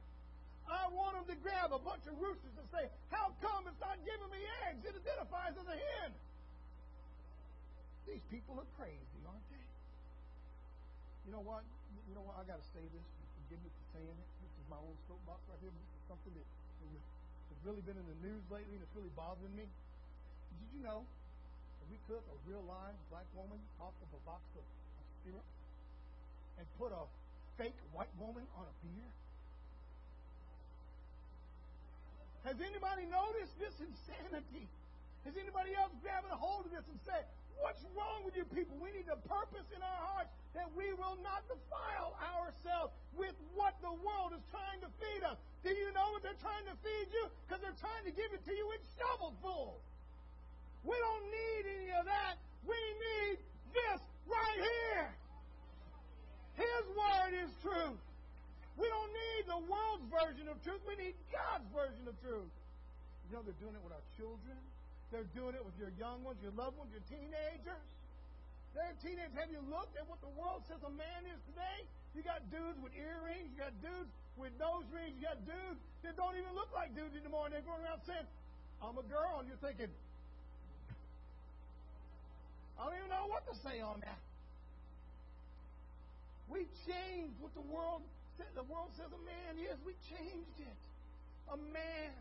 I want them to grab a bunch of roosters and say, How come it's not giving me eggs? It identifies as a hen. These people are crazy, aren't they? You know what? You know what? I got to say this. Forgive me for saying it. This is my own soapbox right here. This is something that has really been in the news lately and it's really bothering me. Did you know that we took a real live black woman off of a box of, syrup and put a fake white woman on a beer? Has anybody noticed this insanity? Has anybody else grabbing a hold of this and said, What's wrong with you people? We need a purpose in our hearts that we will not defile ourselves with what the world is trying to feed us. Do you know what they're trying to feed you? Because they're trying to give it to you in shovelfuls. We don't need any of that. We need this right here. His word is truth. We don't need the world's version of truth. We need God's version of truth. You know, they're doing it with our children. They're doing it with your young ones, your loved ones, your teenagers. They're teenagers. Have you looked at what the world says a man is today? You got dudes with earrings. You got dudes with nose rings. You got dudes that don't even look like dudes anymore. And they're going around saying, I'm a girl. And you're thinking, I don't even know what to say on that. We changed what the world. The world says a man is. We changed it. A man.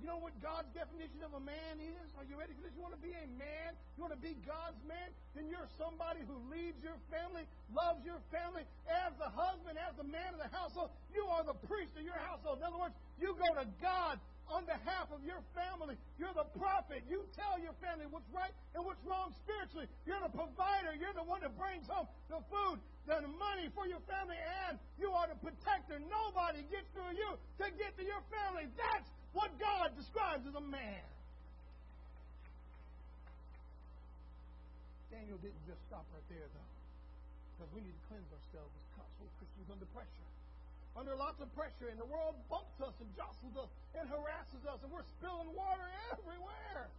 You know what God's definition of a man is? Are you ready for this? You want to be a man? You want to be God's man? Then you're somebody who leads your family, loves your family. As the husband, as the man of the household, you are the priest of your household. In other words, you go to God on behalf of your family. You're the prophet. You tell your family what's right and what's wrong spiritually. You're the provider. You're the one that brings home the food, the money for your family, and you are the protector. Nobody gets through you to get to your family. That's what God describes as a man. Daniel didn't just stop right there, though, because we need to cleanse ourselves as gospel Christians under pressure. Under lots of pressure, and the world bumps us and jostles us and harasses us, and we're spilling water everywhere.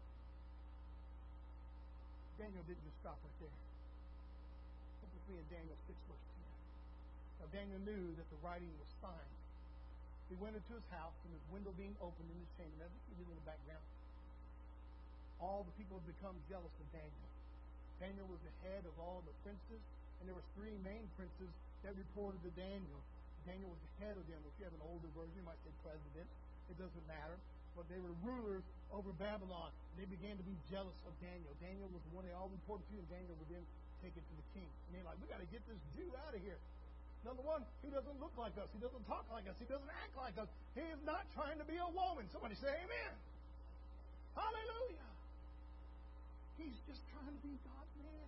Daniel didn't just stop right there. Look with me in Daniel 6, verse 10. Now, Daniel knew that the writing was signed he went into his house, and his window being opened in his chamber. That's what in the background. All the people had become jealous of Daniel. Daniel was the head of all the princes, and there were three main princes that reported to Daniel. Daniel was the head of them. If you have an older version, you might say president. It doesn't matter. But they were rulers over Babylon. They began to be jealous of Daniel. Daniel was the one they all reported to, Daniel would then take it to the king. And they're like, we got to get this Jew out of here. Number one, he doesn't look like us. He doesn't talk like us. He doesn't act like us. He is not trying to be a woman. Somebody say amen. Hallelujah. He's just trying to be God's man.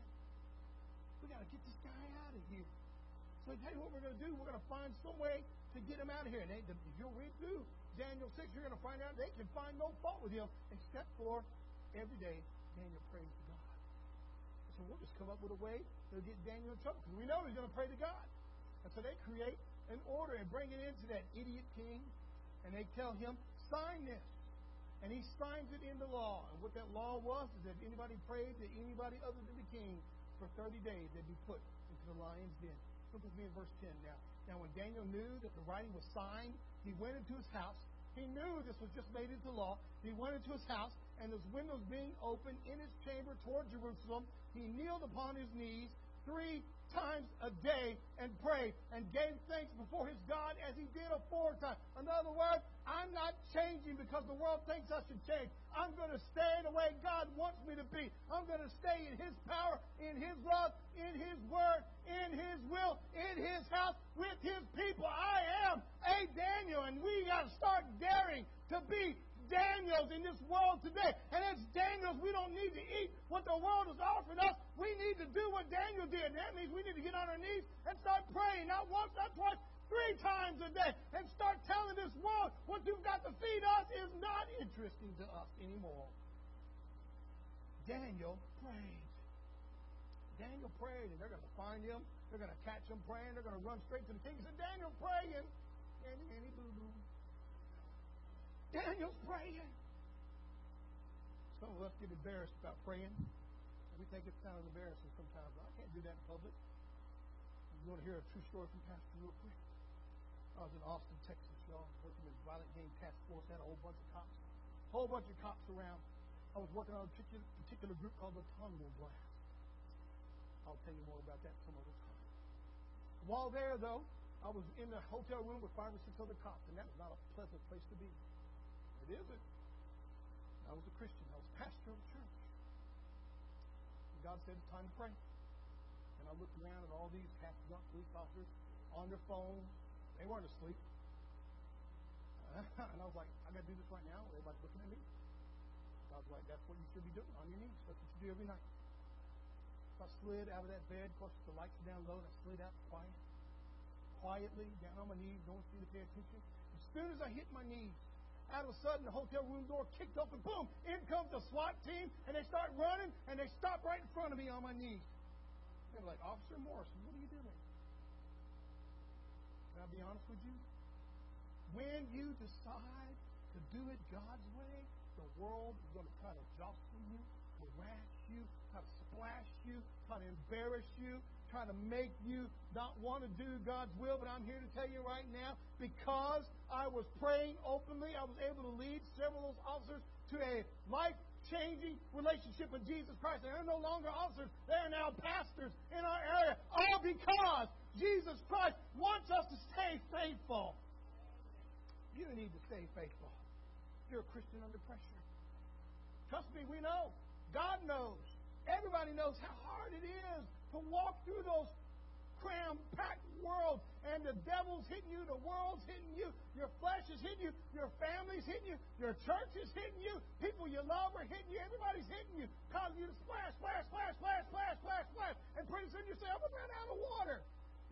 We got to get this guy out of here. Tell you what we're going to do. We're going to find some way to get him out of here. And they, if you'll read through Daniel 6, you're going to find out they can find no fault with him except for every day Daniel prays to God. So we'll just come up with a way to get Daniel in trouble because we know he's going to pray to God. And so they create an order and bring it into that idiot king, and they tell him, sign this. And he signs it into law. And what that law was is that anybody prayed to anybody other than the king for 30 days, they'd be put into the lion's den. Look with me in verse 10 now. Now, when Daniel knew that the writing was signed, he went into his house. He knew this was just made into law. He went into his house, and his windows being open in his chamber toward Jerusalem, he kneeled upon his knees three times a day and prayed and gave thanks before his God as he did aforetime. In other words, I'm not changing because the world thinks I should change. I'm going to stay the way God wants me to be. I'm going to stay in his power, in his love, in his word, in his will, in his house, with his people. I am a Daniel, and we got to start daring to be Daniels in this world today. And as Daniels, we don't need to eat what the world is offering us. We need to do what Daniel did. That means we need to get on our knees and start praying, not once, not twice, three times a day, and start telling this world what you've got to feed us is not interesting to us anymore. Daniel prayed. Daniel prayed, and they're going to find him. They're going to catch him praying. They're going to run straight to the king. He said, Daniel praying. And, and boo boo. Daniel's praying. Some of us get embarrassed about praying. We think it's kind of embarrassing sometimes. I can't do that in public. You want to hear a true story from Pastor real quick? I was in Austin, Texas, y'all, working with Violent Gang Task Force. Had a whole bunch of cops, whole bunch of cops around. I was working on a particular, group called the Tango Blast. I'll tell you more about that some other time. While there, though, I was in a hotel room with five or six other cops, and that was not a pleasant place to be. It isn't. I was a Christian. I was pastor of a church. And God said, it's time to pray. And I looked around at all these half drunk police officers on their phones. They weren't asleep. Uh, [LAUGHS] and I was like, I got to do this right now. Everybody's looking at me. Was like, that's what you should be doing on your knees. That's what you do every night. So I slid out of that bed. Of course, the lights were down low, and I slid out quiet, quietly down on my knees. No one seemed to pay attention. As soon as I hit my knees, out of a sudden, the hotel room door kicked open. Boom! In comes the SWAT team, and they start running, and they stop right in front of me on my knees. They're like, Officer Morrison, what are you doing? Can I be honest with you? When you decide to do it God's way, the world is going to try to jostle you, harass you, to splash you, to embarrass you, try to make you not want to do God's will. But I'm here to tell you right now, because I was praying openly, I was able to lead several of those officers to a life changing relationship with Jesus Christ. They're no longer officers, they're now pastors in our area. All because Jesus Christ wants us to stay faithful. You need to stay faithful. You're a Christian under pressure. Trust me, we know. God knows. Everybody knows how hard it is to walk through those cram packed world and the devil's hitting you, the world's hitting you, your flesh is hitting you, your family's hitting you, your church is hitting you, people you love are hitting you, everybody's hitting you, causing you to splash, splash, splash, splash, splash, splash, splash. And pretty soon you say, I'm run out of water.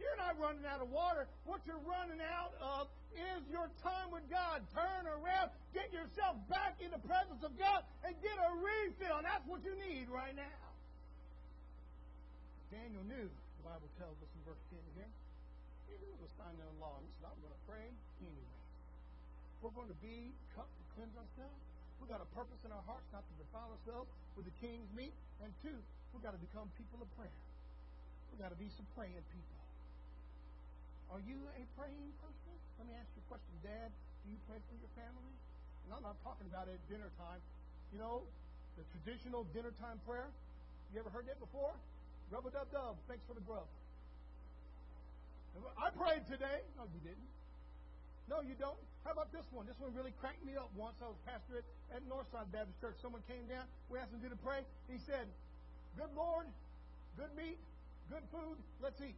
You're not running out of water. What you're running out of is your time with God. Turn around, get yourself back in the presence of God, and get a refill. And that's what you need right now. Daniel knew, the Bible tells us in verse 10 here, he knew it was sign of the law. He said, I'm going to pray anyway. We're going to be cut to cleanse ourselves. We've got a purpose in our hearts not to defile ourselves with the king's meat. And two, we've got to become people of prayer. We've got to be some praying people. Are you a praying person? Let me ask you a question, Dad. Do you pray for your family? And I'm not talking about it at dinner time. You know, the traditional dinner time prayer. You ever heard that before? Rub a dub dub. Thanks for the grub. I prayed today. No, you didn't. No, you don't. How about this one? This one really cracked me up once. I was pastor at, at Northside Baptist Church. Someone came down. We asked him to pray. He said, Good Lord, good meat, good food, let's eat.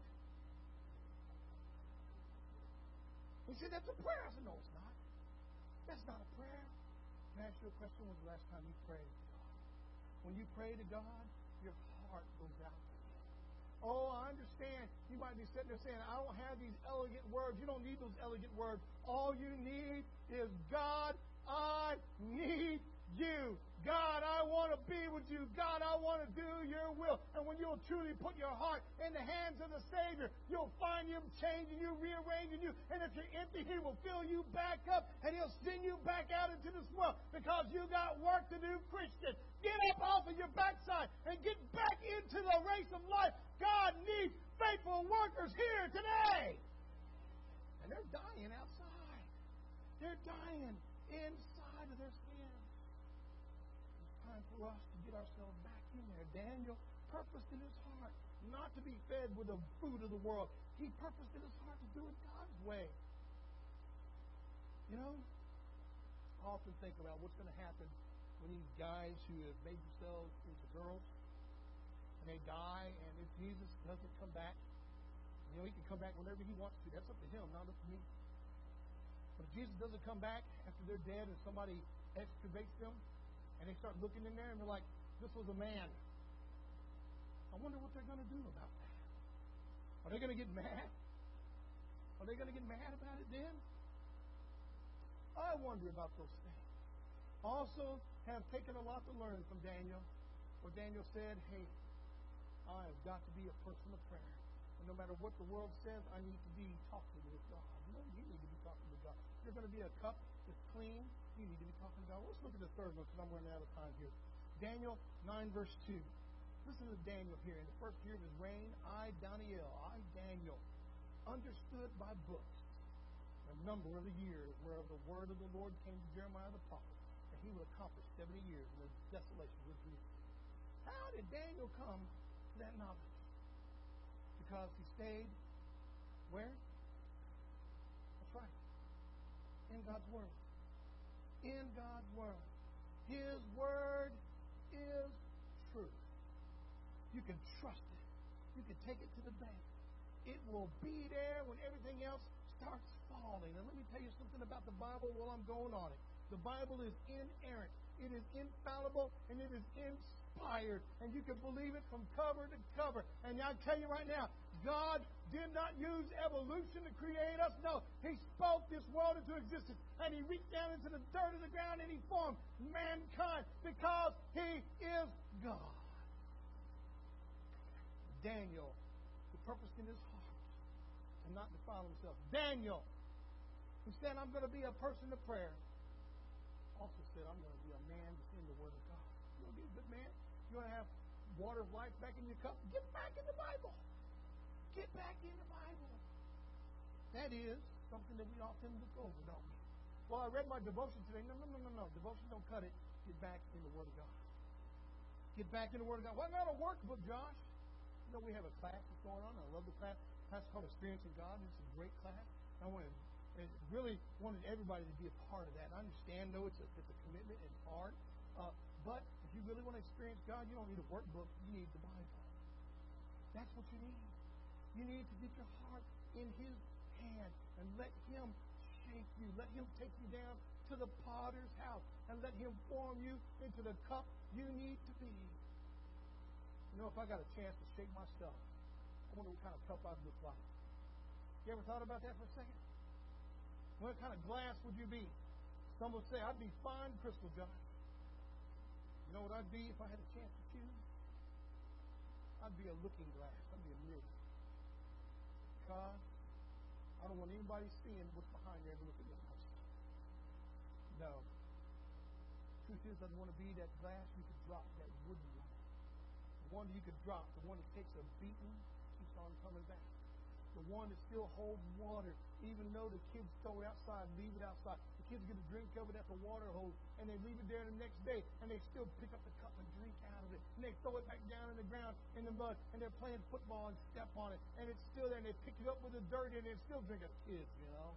He said, That's a prayer. I said, No, it's not. That's not a prayer. Can I ask you a question? When was the last time you prayed to God? When you pray to God, your heart goes out. Oh, I understand. You might be sitting there saying, I don't have these elegant words. You don't need those elegant words. All you need is God, I need you. God, I want to be with you. God, I want to do your will. And when you'll truly put your heart in the hands of the Savior, you'll find Him changing you, rearranging you. And if you're empty, He will fill you back up and He'll send you back out into this world because you got work to do, Christian. Get up off of your backside and get back into the race of life. God needs faithful workers here today. And they're dying outside. They're dying inside of their time for us to get ourselves back in there. Daniel purposed in his heart not to be fed with the food of the world. He purposed in his heart to do it God's way. You know, I often think about what's going to happen when these guys who have made themselves into girls and they die, and if Jesus doesn't come back, you know, he can come back whenever he wants to. That's up to him, not up to me. But if Jesus doesn't come back after they're dead and somebody excavates them, and they start looking in there and they're like, this was a man. I wonder what they're going to do about that. Are they going to get mad? Are they going to get mad about it then? I wonder about those things. Also, have taken a lot to learn from Daniel, where Daniel said, Hey, I have got to be a person of prayer. And no matter what the world says, I need to be talking with God. You know, you need to be talking with God. You're going to be a cup that's clean to be talking about. Let's look at the third one because I'm running out of time here. Daniel 9, verse 2. Listen to Daniel here. In the first year of his reign, I, Daniel, I, Daniel, understood by books the number of the years whereof the word of the Lord came to Jeremiah the prophet, that he would accomplish 70 years in the desolation of Jerusalem. How did Daniel come to that knowledge? Because he stayed Where? That's right. In God's Word. In God's Word. His Word is truth. You can trust it. You can take it to the bank. It will be there when everything else starts falling. And let me tell you something about the Bible while I'm going on it. The Bible is inerrant. It is infallible and it is inspired. And you can believe it from cover to cover. And I tell you right now, God did not use evolution to create us. No, He spoke this world into existence. And He reached down into the dirt of the ground and He formed mankind because He is God. Daniel, the purpose in his heart to not defile himself. Daniel, who said, I'm going to be a person of prayer, also said, I'm going to be a man that's in the Word of God. You want to be a good man? You want to have water of life back in your cup? Get back in the Bible. Get back in the Bible. That is something that we often look over, don't we? Well, I read my devotion today. No, no, no, no, no. Devotion don't cut it. Get back in the Word of God. Get back in the Word of God. What not a workbook, Josh? You know, we have a class that's going on. I love the class. Class called Experiencing God. It's a great class. I wanted, and really wanted everybody to be a part of that. I understand, though, it's a, it's a commitment. It's hard. Uh, but you really want to experience God, you don't need a workbook. You need the Bible. That's what you need. You need to get your heart in His hand and let Him shape you. Let Him take you down to the potter's house and let Him form you into the cup you need to be. You know, if I got a chance to shape myself, I wonder what kind of cup I'd look like. You ever thought about that for a second? What kind of glass would you be? Some would say, I'd be fine crystal, John. You know what I'd be if I had a chance to choose? I'd be a looking glass. I'd be a mirror. Because I don't want anybody seeing what's behind and looking at myself. No. Truth is, I want to be that glass you could drop, that wooden one. The one you could drop, the one that takes a beating, keeps on coming back. The one that still holds water, even though the kids throw it outside, leave it outside. Kids get a drink of it at the water hose, and they leave it there the next day, and they still pick up the cup and drink out of it. And they throw it back down in the ground in the mud, and they're playing football and step on it, and it's still there, and they pick it up with the dirt and still drink it. Kids, you know.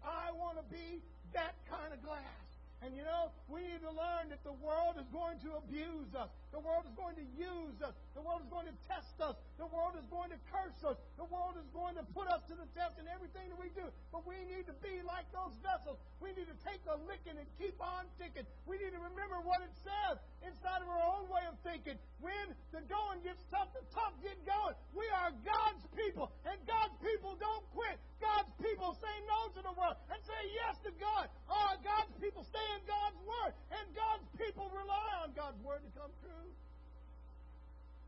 I want to be that kind of glass. And you know, we need to learn that the world is going to abuse us. The world is going to use us. The world is going to test us. The world is going to curse us. The world is going to put us to the test in everything that we do. But we need to be like those vessels. We need to take a licking and keep on ticking. We need to remember what it says inside of our own way of thinking. When the going gets tough, the tough get going. We are God's people, and God's people don't quit. God's people say no to the world and say yes to God. Oh, God's people stay in God's Word, and God's people rely on God's Word to come true.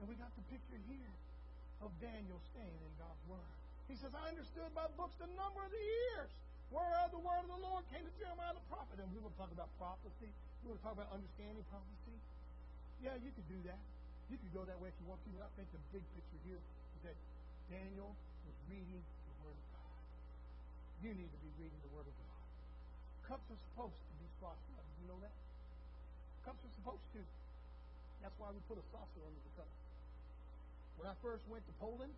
And we got the picture here of Daniel staying in God's Word. He says, I understood by books the number of the years whereof the word of the Lord came to Jeremiah the prophet. And we will talk about prophecy. We will talk about understanding prophecy. Yeah, you could do that. You could go that way if you want to. But I think the big picture here is that Daniel was reading the Word of God. You need to be reading the Word of God. Cups are supposed to be frosted. Did you know that? Cups are supposed to. That's why we put a saucer under the cup. When I first went to Poland,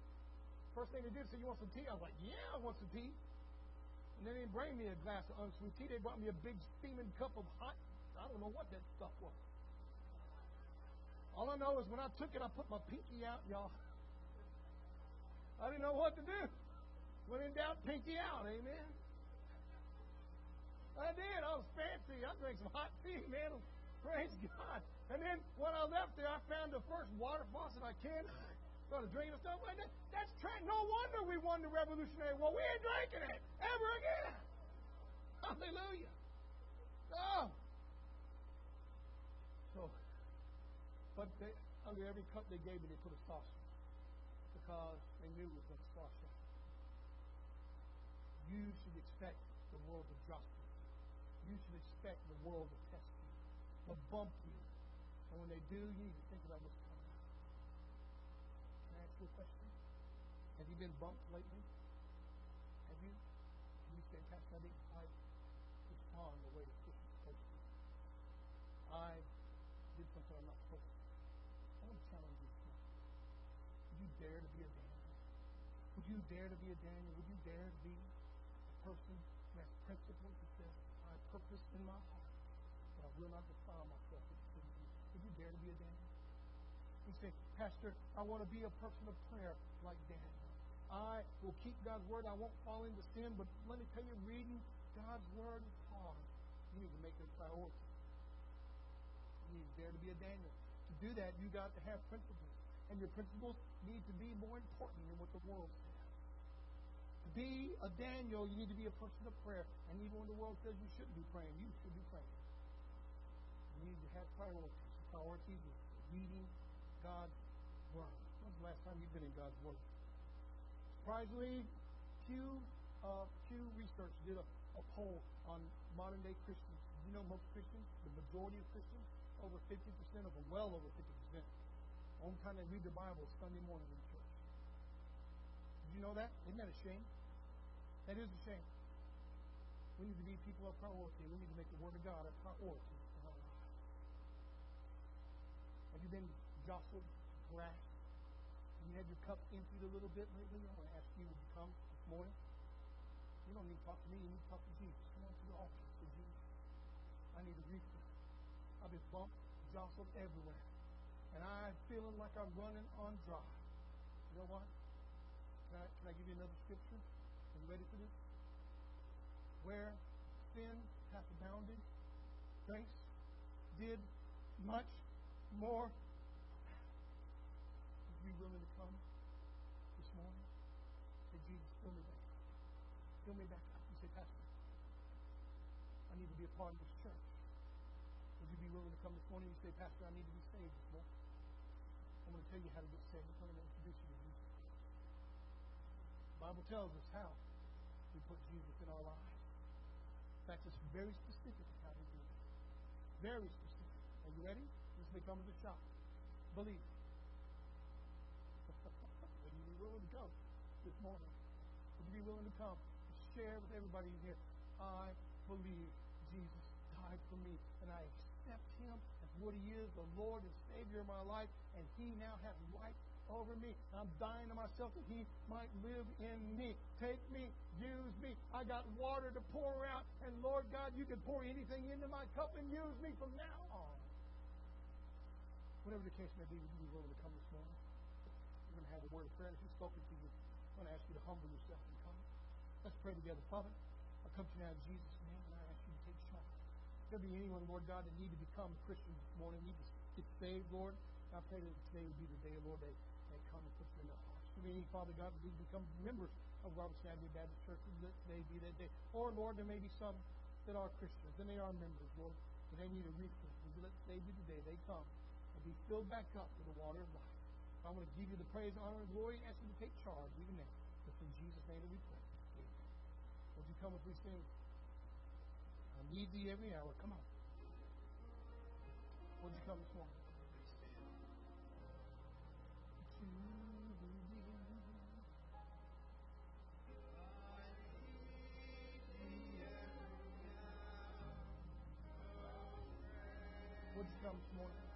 first thing they did said, "You want some tea?" I was like, "Yeah, I want some tea." And they didn't bring me a glass of unsweet tea. They brought me a big steaming cup of hot. I don't know what that stuff was. All I know is when I took it, I put my pinky out, y'all. I didn't know what to do. When in doubt, pinky out. Amen. I did. I was fancy. I drank some hot tea, man. Praise God. And then when I left there, I found the first water faucet I can. Started drinking stuff like that. That's tra- no wonder we won the Revolutionary War. We ain't drinking it ever again. Hallelujah. Oh. So, but they, under every cup they gave me, they put a saucer because they knew it was to squash out. You should expect the world to drop you. You should expect the world to test you, to bump you. And when they do, you need to think about what's coming. Can I ask you a question? Have you been bumped lately? Have you? Have you said, Pastor, I didn't quite respond the way the Christian supposed to. I did something I'm not supposed to. I want to challenge you. Would you dare to be a Daniel? Would you dare to be a Daniel? Would you dare to be a person who has principles purpose in my heart, but I will not defile myself with sin. Would you dare to be a Daniel? You say, Pastor, I want to be a person of prayer like Daniel. I will keep God's word. I won't fall into sin, but let me tell you, reading God's word is hard. You need to make it a priority. You need to dare to be a Daniel. To do that, you got to have principles. And your principles need to be more important than what the world says. Be a Daniel, you need to be a person of prayer. And even when the world says you shouldn't be praying, you should be praying. You need to have priorities. The priority is reading God's Word. When's the last time you've been in God's Word? Surprisingly, Pew, uh, Pew Research did a, a poll on modern day Christians. You know most Christians, the majority of Christians, over 50% of them, well over 50%, only time they read the Bible Sunday morning in church. Did you know that? Isn't that a shame? That is a shame. We need to be people of priority. We need to make the Word of God a priority our. Have you been jostled, harassed? Have you had your cup emptied a little bit lately? I want to ask you, would you come this morning? You don't need to talk to me. You need to talk to Jesus. Come on to the altar. Jesus, I need a refill. I've been bumped, jostled everywhere. And I'm feeling like I'm running on dry. You know what? Can I, can I give you another scripture? Are you ready for this? Where sin hath abounded, grace did much more. Would you be willing to come this morning? Say, Jesus, fill me back. Fill me back up. You say, Pastor, I need to be a part of this church. Would you be willing to come this morning? and say, Pastor, I need to be saved this morning. I'm going to tell you how to get saved. I'm going to introduce you to Jesus. Bible tells us how we put Jesus in our lives. In fact, it's very specific how we do it. Very specific. Are you ready? This may come as a shock. Believe. [LAUGHS] Would you be willing to come this morning? Would you be willing to come and share with everybody here? I believe Jesus died for me, and I accept him as what he is, the Lord and Savior of my life, and he now has right over me. I'm dying to myself that he might live in me. Take me, use me. I got water to pour out, and Lord God, you can pour anything into my cup and use me from now on. Whatever the case may be, you be willing to come this morning? We're going to have a word of prayer. If he's spoken to you, I'm going to ask you to humble yourself and come. Let's pray together. Father, I come to you now in Jesus' name, and I ask you to take charge. If there be anyone, Lord God, that need to become a Christian this morning, need to get saved, Lord, I pray that today would be the day, Lord, they, they come and put you in their hearts. For me, Father God, we become members of Robertson Avenue Baptist Church. Let today be that day. Or, Lord, there may be some that are Christians, and they are members, Lord, but they need a refill. Let today be the day they come and be filled back up with the water of life? I want to give you the praise, honor, and glory, and ask you to take charge even now. It's in Jesus' name that we pray. Amen. Would you come with these things? I need thee every hour. Come on. Would you come this morning? Would you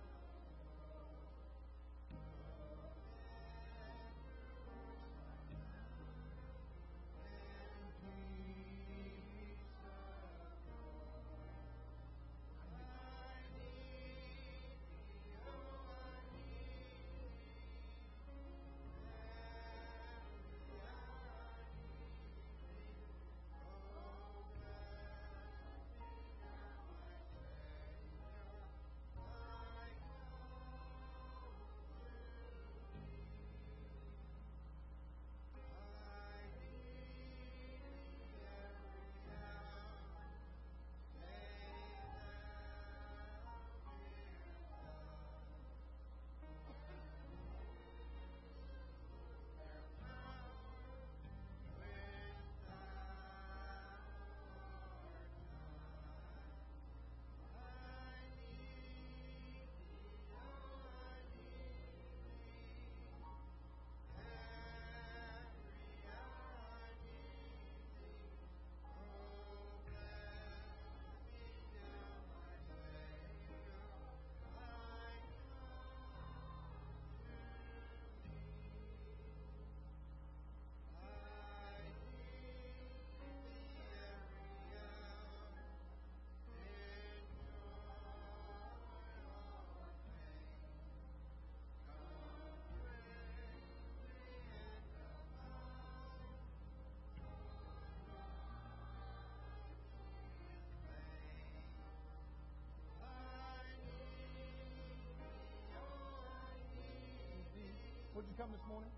come this morning?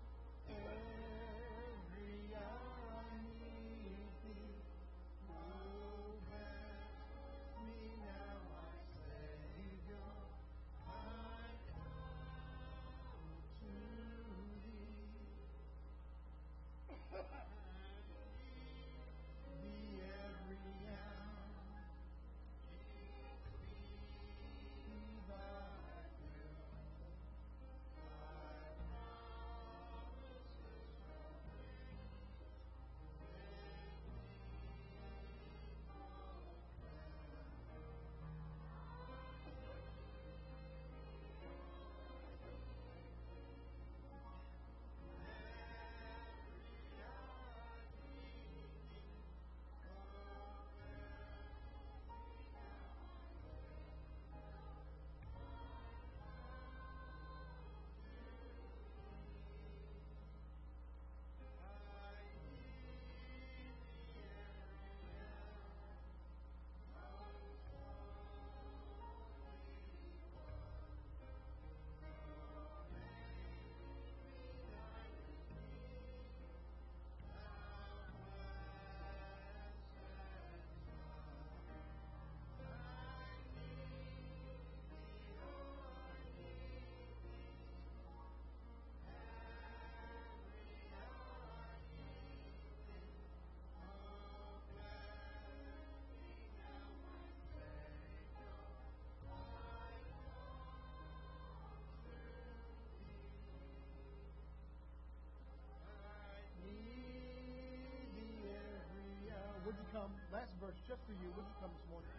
Last verse, just for you. Would you come this morning?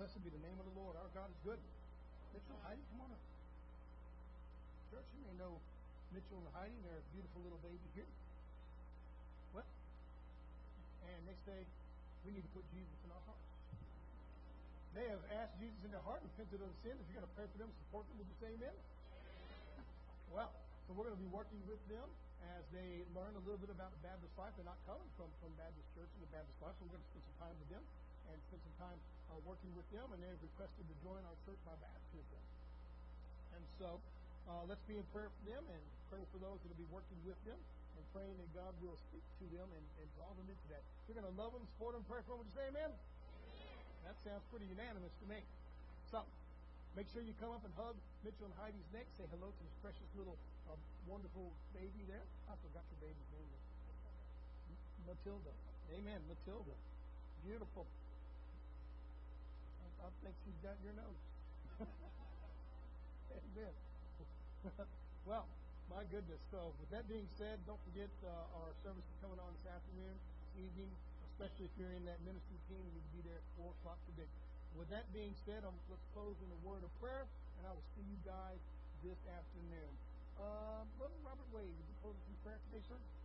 Blessed be the name of the Lord. Our God is good. Mitchell, Heidi, come on up. Church, you may know Mitchell and Heidi. They're a beautiful little baby here. What? And next day, we need to put Jesus in our hearts. They have asked Jesus in their heart, and repented of sin. If you're going to pray for them, support them, would you say amen? [LAUGHS] Well, so we're going to be working with them as they learn a little bit about the Baptist life. They're not coming from, from Baptist church and the Baptist life, so we're going to spend some time with them and spend some time uh, working with them. And they've requested to join our church by baptism. And so uh, let's be in prayer for them and pray for those that will be working with them and praying that God will speak to them and, and draw them into that. We're going to love them, support them, pray for them. Would you say amen? That sounds pretty unanimous to me. So, make sure you come up and hug Mitchell and Heidi's neck. Say hello to this precious little uh, wonderful baby there. I forgot your baby's name. Matilda. Amen, Matilda. Beautiful. I, think she's got your nose. [LAUGHS] Amen. [LAUGHS] well, my goodness. So, with that being said, don't forget uh, our service is coming on this afternoon, evening, especially if you're in that ministry team. You need to be there at 4 o'clock today. With that being said, um, let's close in a word of prayer, and I will see you guys this afternoon. Uh, Brother Robert Wade, would you close us in prayer today, sir?